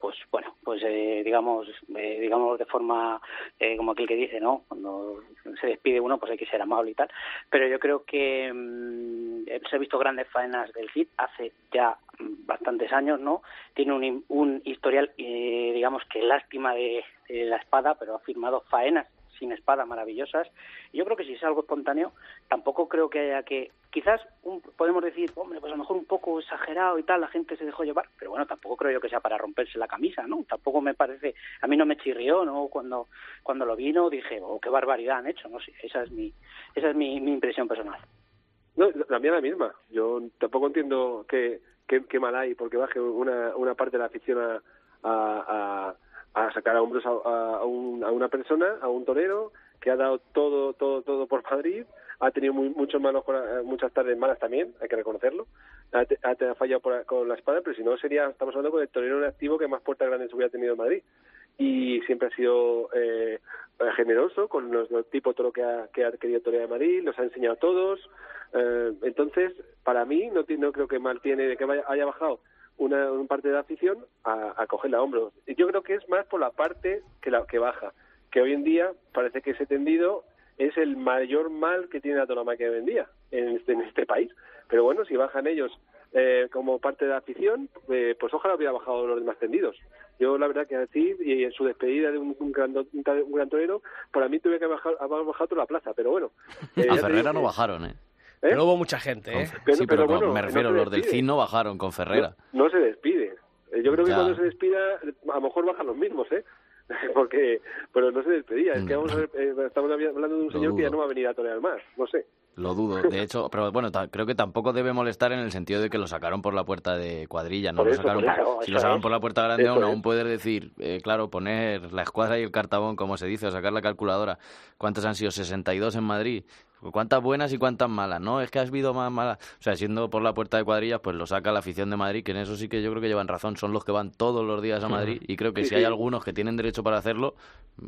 pues bueno, pues eh, digamos, eh, digamos de forma eh, como aquel que dice, ¿no? Cuando se despide uno, pues hay que ser amable y tal. Pero yo creo que mm, se ha visto grandes faenas del CID hace ya bastantes años, ¿no? Tiene un, un historial, digamos que lástima de la espada, pero ha firmado faenas sin espada maravillosas. yo creo que si es algo espontáneo, tampoco creo que haya que, quizás podemos decir, hombre, pues a lo mejor un poco exagerado y tal, la gente se dejó llevar, pero bueno, tampoco creo yo que sea para romperse la camisa, ¿no? Tampoco me parece, a mí no me chirrió, ¿no? Cuando, cuando lo vino dije, oh, qué barbaridad han hecho, no esa es mi, esa es mi, mi impresión personal. No, la mía la misma. Yo tampoco entiendo qué, qué, mal hay porque baje una, una parte de la afición a, a a sacar a hombros a, a, una persona, a un torero, que ha dado todo, todo, todo por Madrid, ha tenido muy, muchos malos, eh, muchas tardes malas también, hay que reconocerlo, ha, ha, fallado con la espada, pero si no sería, estamos hablando con el torero activo que más puertas grandes hubiera tenido en Madrid. Y siempre ha sido eh, generoso con los, tipos tipo todo que ha, que ha querido torear de Madrid, los ha enseñado a todos. Eh, entonces, para mí, no, no creo que mal tiene que haya bajado una, parte de la afición a, a cogerla a hombros. Yo creo que es más por la parte que, la, que baja, que hoy en día parece que ese tendido es el mayor mal que tiene la tauromaquia hoy en día en este, en este país. Pero bueno, si bajan ellos eh, como parte de la afición, eh, pues ojalá hubiera bajado los demás tendidos. Yo la verdad que así, y en su despedida de un, gran, un gran torero, para mí tuve que bajar, haber bajado toda la plaza, pero bueno. <laughs> Eh, a Ferrera no bajaron, ¿eh? Pero hubo mucha gente, ¿eh? sí, pero, bueno, me refiero, los del CIN no bajaron con Ferrera. No, se despide. Yo creo que cuando se despida, a lo mejor bajan los mismos, ¿eh? <laughs> Porque, pero no se despedía. Es que vamos a ver, estamos hablando de un señor que ya no va a venir a torear más, no sé. Lo dudo, de hecho, <laughs> pero bueno, creo que tampoco debe molestar en el sentido de que lo sacaron por la puerta de cuadrilla, no lo sacaron si lo sacaron por la puerta grande aún, aún puedes decir, eh, claro, poner la escuadra y el cartabón, como se dice, o sacar la calculadora. ¿Cuántos han sido? 62 en Madrid. ¿Cuántas buenas y cuántas malas? No, es que has habido más malas. O sea, siendo por la puerta de cuadrillas, pues lo saca la afición de Madrid, que en eso sí que yo creo que llevan razón. Son los que van todos los días a Madrid y creo que si hay algunos que tienen derecho para hacerlo,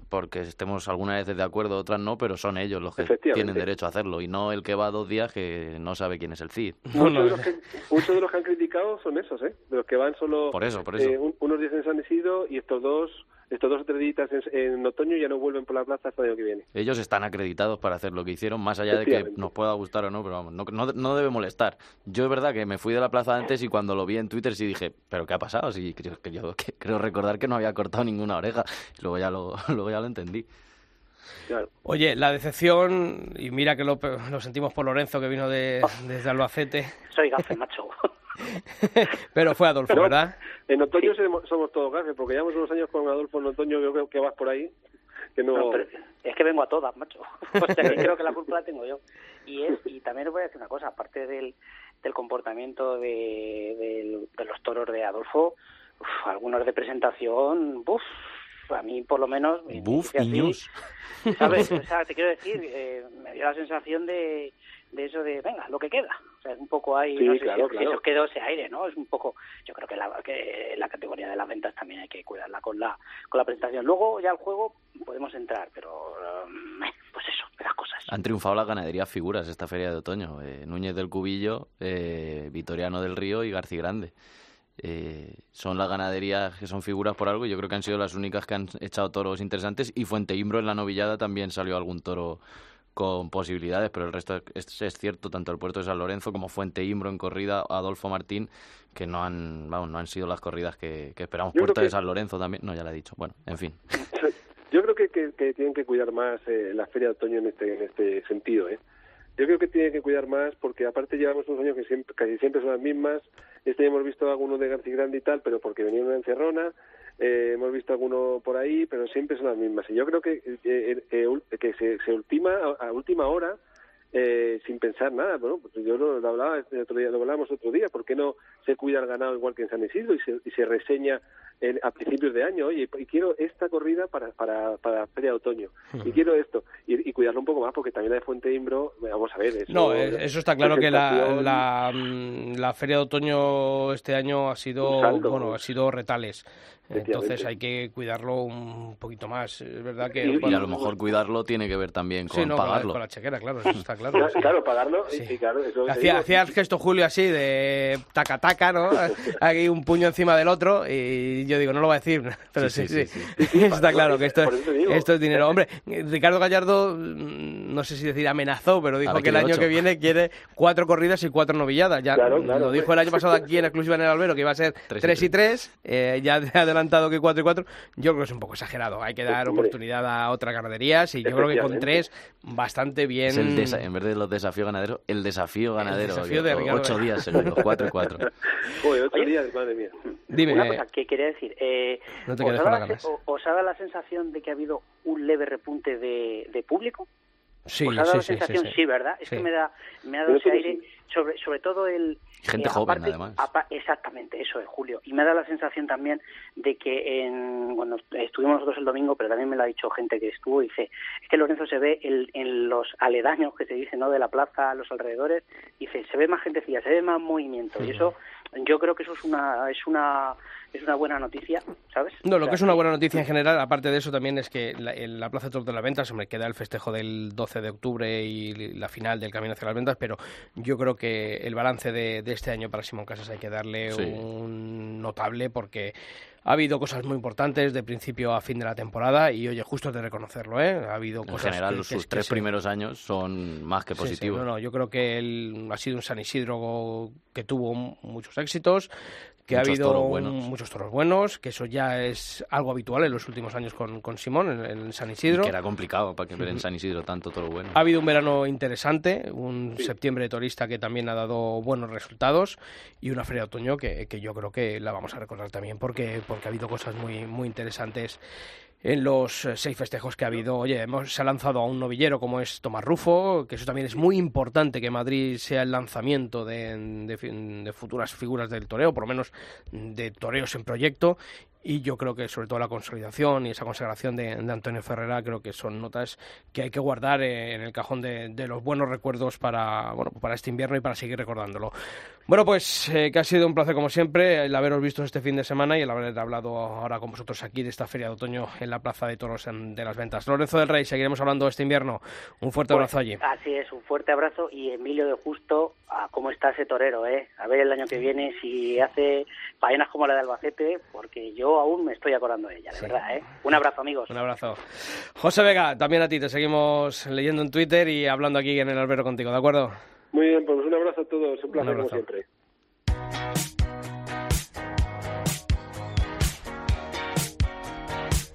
porque estemos algunas veces de acuerdo, otras no, pero son ellos los que tienen derecho a hacerlo y no el que va dos días que no sabe quién es el CID. Muchos, de los que, muchos de los que han criticado son esos, ¿eh? De los que van solo por eso, por eso. Eh, unos días en San Isidro y estos dos estos dos acreditas en, otoño ya no vuelven por la plaza hasta el año que viene. Ellos están acreditados para hacer lo que hicieron, más allá de que nos pueda gustar o no, pero vamos, no, no, debe molestar. Yo es verdad que me fui de la plaza antes y cuando lo vi en Twitter sí dije, ¿pero qué ha pasado? Sí, creo, que yo creo recordar que no había cortado ninguna oreja. Luego ya lo, <laughs> luego ya lo entendí. Oye, la decepción, y mira que lo, lo sentimos por Lorenzo que vino de, desde Albacete. Soy gafe, macho. <laughs> Pero fue Adolfo, ¿verdad? En otoño somos todos gafes, porque llevamos unos años con Adolfo en otoño, yo creo que vas por ahí. Que no... es que vengo a todas, macho. <laughs> O sea, que creo que la culpa la tengo yo. Y, es, y también os voy a decir una cosa, aparte del, del comportamiento de, de, los toros de Adolfo, algunos de presentación, uf, a mí por lo menos... Buf y news. ¿Sabes? <laughs> O sea, te quiero decir, eh, me dio la sensación de de eso de, venga, lo que queda. O sea, es un poco ahí, no sé si, eso quedó ese aire, ¿no? Es un poco, yo creo que la, que la categoría de las ventas también hay que cuidarla con la, con la presentación. Luego ya al juego podemos entrar, pero um, <laughs> pues eso, las cosas. Han triunfado las ganaderías figuras esta feria de otoño. Eh, Núñez del Cubillo, eh, Vitoriano del Río y García Grande. Eh, son las ganaderías que son figuras por algo. Yo creo que han sido las únicas que han echado toros interesantes. Y Fuente Imbro en la novillada también salió algún toro con posibilidades, pero el resto es, es, cierto, tanto el puerto de San Lorenzo como Fuente Imbro en corrida, Adolfo Martín, que no han, vamos, no han sido las corridas que, esperamos. puerto de San Lorenzo también, no, ya lo he dicho. Bueno, en fin. Yo creo que, que, tienen que cuidar más eh, la Feria de Otoño en este, en este sentido, ¿eh? Yo creo que tienen que cuidar más porque aparte llevamos unos años que siempre, casi siempre son las mismas. Este hemos visto algunos de García Grande y tal, pero porque venía una encerrona eh, hemos visto alguno por ahí, pero siempre son las mismas. Y yo creo que, eh, eh, que se, se ultima a, última hora eh, sin pensar nada. Bueno, pues yo lo, hablaba otro día, lo hablábamos otro día. ¿Por qué no se cuida el ganado igual que en San Isidro y se, y se reseña a principios de año? Oye, y quiero esta corrida para para para feria de otoño y quiero esto y, y, cuidarlo un poco más porque también la de Fuente Imbro, vamos a ver. Eso, no, eso está claro que la, la, mm, la, feria de otoño este año ha sido bueno ha sido retales. Entonces hay que cuidarlo un poquito más. Es verdad que. Y, a lo mejor cuidarlo tiene que ver también con pagarlo. Con la chequera, claro, eso está claro. <laughs> claro, pagarlo. Y, claro, eso hacía, hacía, el gesto Julio así de taca taca, ¿no? <laughs> Aquí un puño encima del otro y yo digo, no lo va a decir, <laughs> pero sí, sí. <laughs> está claro que esto, esto es dinero. Hombre, Ricardo Gallardo, no sé si decir amenazó, pero dijo que el año que viene quiere cuatro corridas y cuatro novilladas. Ya lo dijo el año pasado aquí en exclusiva en el Albero que iba a ser tres y tres. Eh, ya adelantado que 4 y 4, yo creo que es un poco exagerado. Hay que dar oportunidad a otras ganaderías y yo creo que con tres bastante bien. en vez de los desafíos ganaderos, el desafío ganadero. desafío de ocho días en los 4 y 4. <laughs> ocho días, madre mía. Dime. Una cosa que quería decir. Eh, no te ¿os, da la, ¿Os ha dado la sensación de que ha habido un leve repunte de, de público? Sí, ¿Os ha dado la sensación? Sí, ¿verdad? Es que me da, me ha dado ese aire, sobre, sobre todo el... Gente eh, joven, además. exactamente, eso es, Julio. Y me da la sensación también de que en, cuando estuvimos nosotros el domingo, pero también me lo ha dicho gente que estuvo, dice, es que Lorenzo se ve el, en los aledaños que se dice, ¿no?, de la plaza, a los alrededores, dice, se ve más gentecilla, se ve más movimiento. Y eso yo creo que eso es una es una es una buena noticia, ¿sabes? No, lo que es una buena noticia en general, aparte de eso también es que la, en la Plaza de Toros de las Ventas, me queda el festejo del 12 de octubre y la final del Camino hacia las Ventas, pero yo creo que el balance de, de este año para Simón Casas hay que darle Sí. un notable porque ha habido cosas muy importantes de principio a fin de la temporada y oye, justo es de reconocerlo, ¿eh? Ha habido En cosas general, que- sus que tres se- primeros años son más que Sí, sí, positivos. no, no, yo creo que él ha sido un San Isidro que tuvo muchos éxitos, que Muchos ha habido toros buenos. muchos toros buenos, que eso ya es algo habitual en los últimos años con, con Simón en, en San Y Isidro. que era complicado para que ver en San Isidro tanto todo lo bueno. Ha habido un verano interesante, un septiembre torista que también ha dado buenos resultados y una feria de otoño que, que yo creo que la vamos a recordar también porque, porque ha habido cosas muy, muy interesantes en los eh, seis festejos que ha habido. Oye, hemos, se ha lanzado a un novillero como es Tomás Rufo, que eso también es muy importante que Madrid sea el lanzamiento de, de futuras figuras del toreo, por lo menos de toreos en proyecto. Y yo creo que sobre todo la consolidación y esa consagración de, de Antonio Ferrera creo que son notas que hay que guardar eh, en el cajón de, de los buenos recuerdos para, bueno, para este invierno y para seguir recordándolo. Bueno, pues eh, que ha sido un placer como siempre el haberos visto este fin de semana y el haber hablado ahora con vosotros aquí de esta feria de otoño en la Plaza de Toros en- de las Ventas. Lorenzo del Rey, seguiremos hablando este invierno. Un fuerte Pues, abrazo allí. Así es, un fuerte abrazo y Emilio de Justo, ¿cómo está ese torero, eh? A ver el año que viene si hace faenas como la de Albacete, porque yo aún me estoy acordando de ella, de verdad, eh. Un abrazo, amigos. Un abrazo. José Vega, también a ti, te seguimos leyendo en Twitter y hablando aquí en el albero contigo, ¿de acuerdo? Muy bien, pues un abrazo a todos, un placer abrazo. como siempre.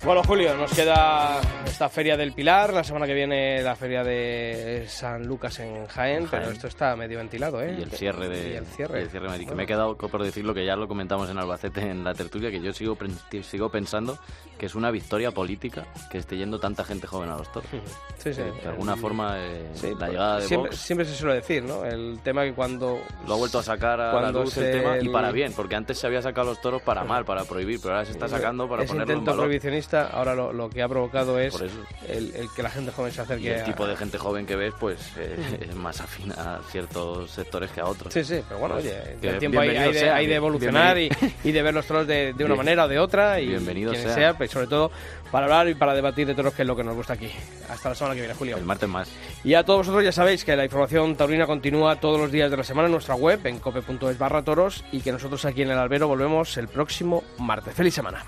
Bueno, Julio, nos queda esta Feria del Pilar, la semana que viene la Feria de San Lucas en Jaén, pero Jaén. esto está medio ventilado, ¿eh? Y el cierre de Y el cierre. y el cierre. Bueno. Me he quedado por decirlo que ya lo comentamos en Albacete en la tertulia, que yo sigo, sigo pensando que es una victoria política que esté yendo tanta gente joven a los toros. Sí, sí. De alguna El- forma, eh, Sí, la llegada de siempre, Vox siempre se suele decir, ¿no? El tema que cuando... lo ha vuelto a sacar a la luz el tema y para bien, porque antes se había sacado los toros para mal, para prohibir, pero ahora se está sacando para ese ponerlo en valor. prohibicionista ahora lo, lo que ha provocado es Por eso. el, el que la gente joven se Y acerque el a- tipo de gente joven que ves, pues eh, es más afín a ciertos sectores que a otros. Sí, sí, pero bueno, Pues, oye, que el tiempo hay, de, sea, hay de evolucionar y, y de ver los toros de, de una Bien. manera o de otra y Bienvenido quien sea. sea, pues sobre todo para hablar y para debatir de toros que es lo que nos gusta aquí. Hasta la semana que viene, Julio. El martes más. Y a todos vosotros ya sabéis que la información taurina continúa todos los días de la semana en nuestra web en cope.es barra toros y que nosotros aquí en el albero volvemos el próximo martes. ¡Feliz semana!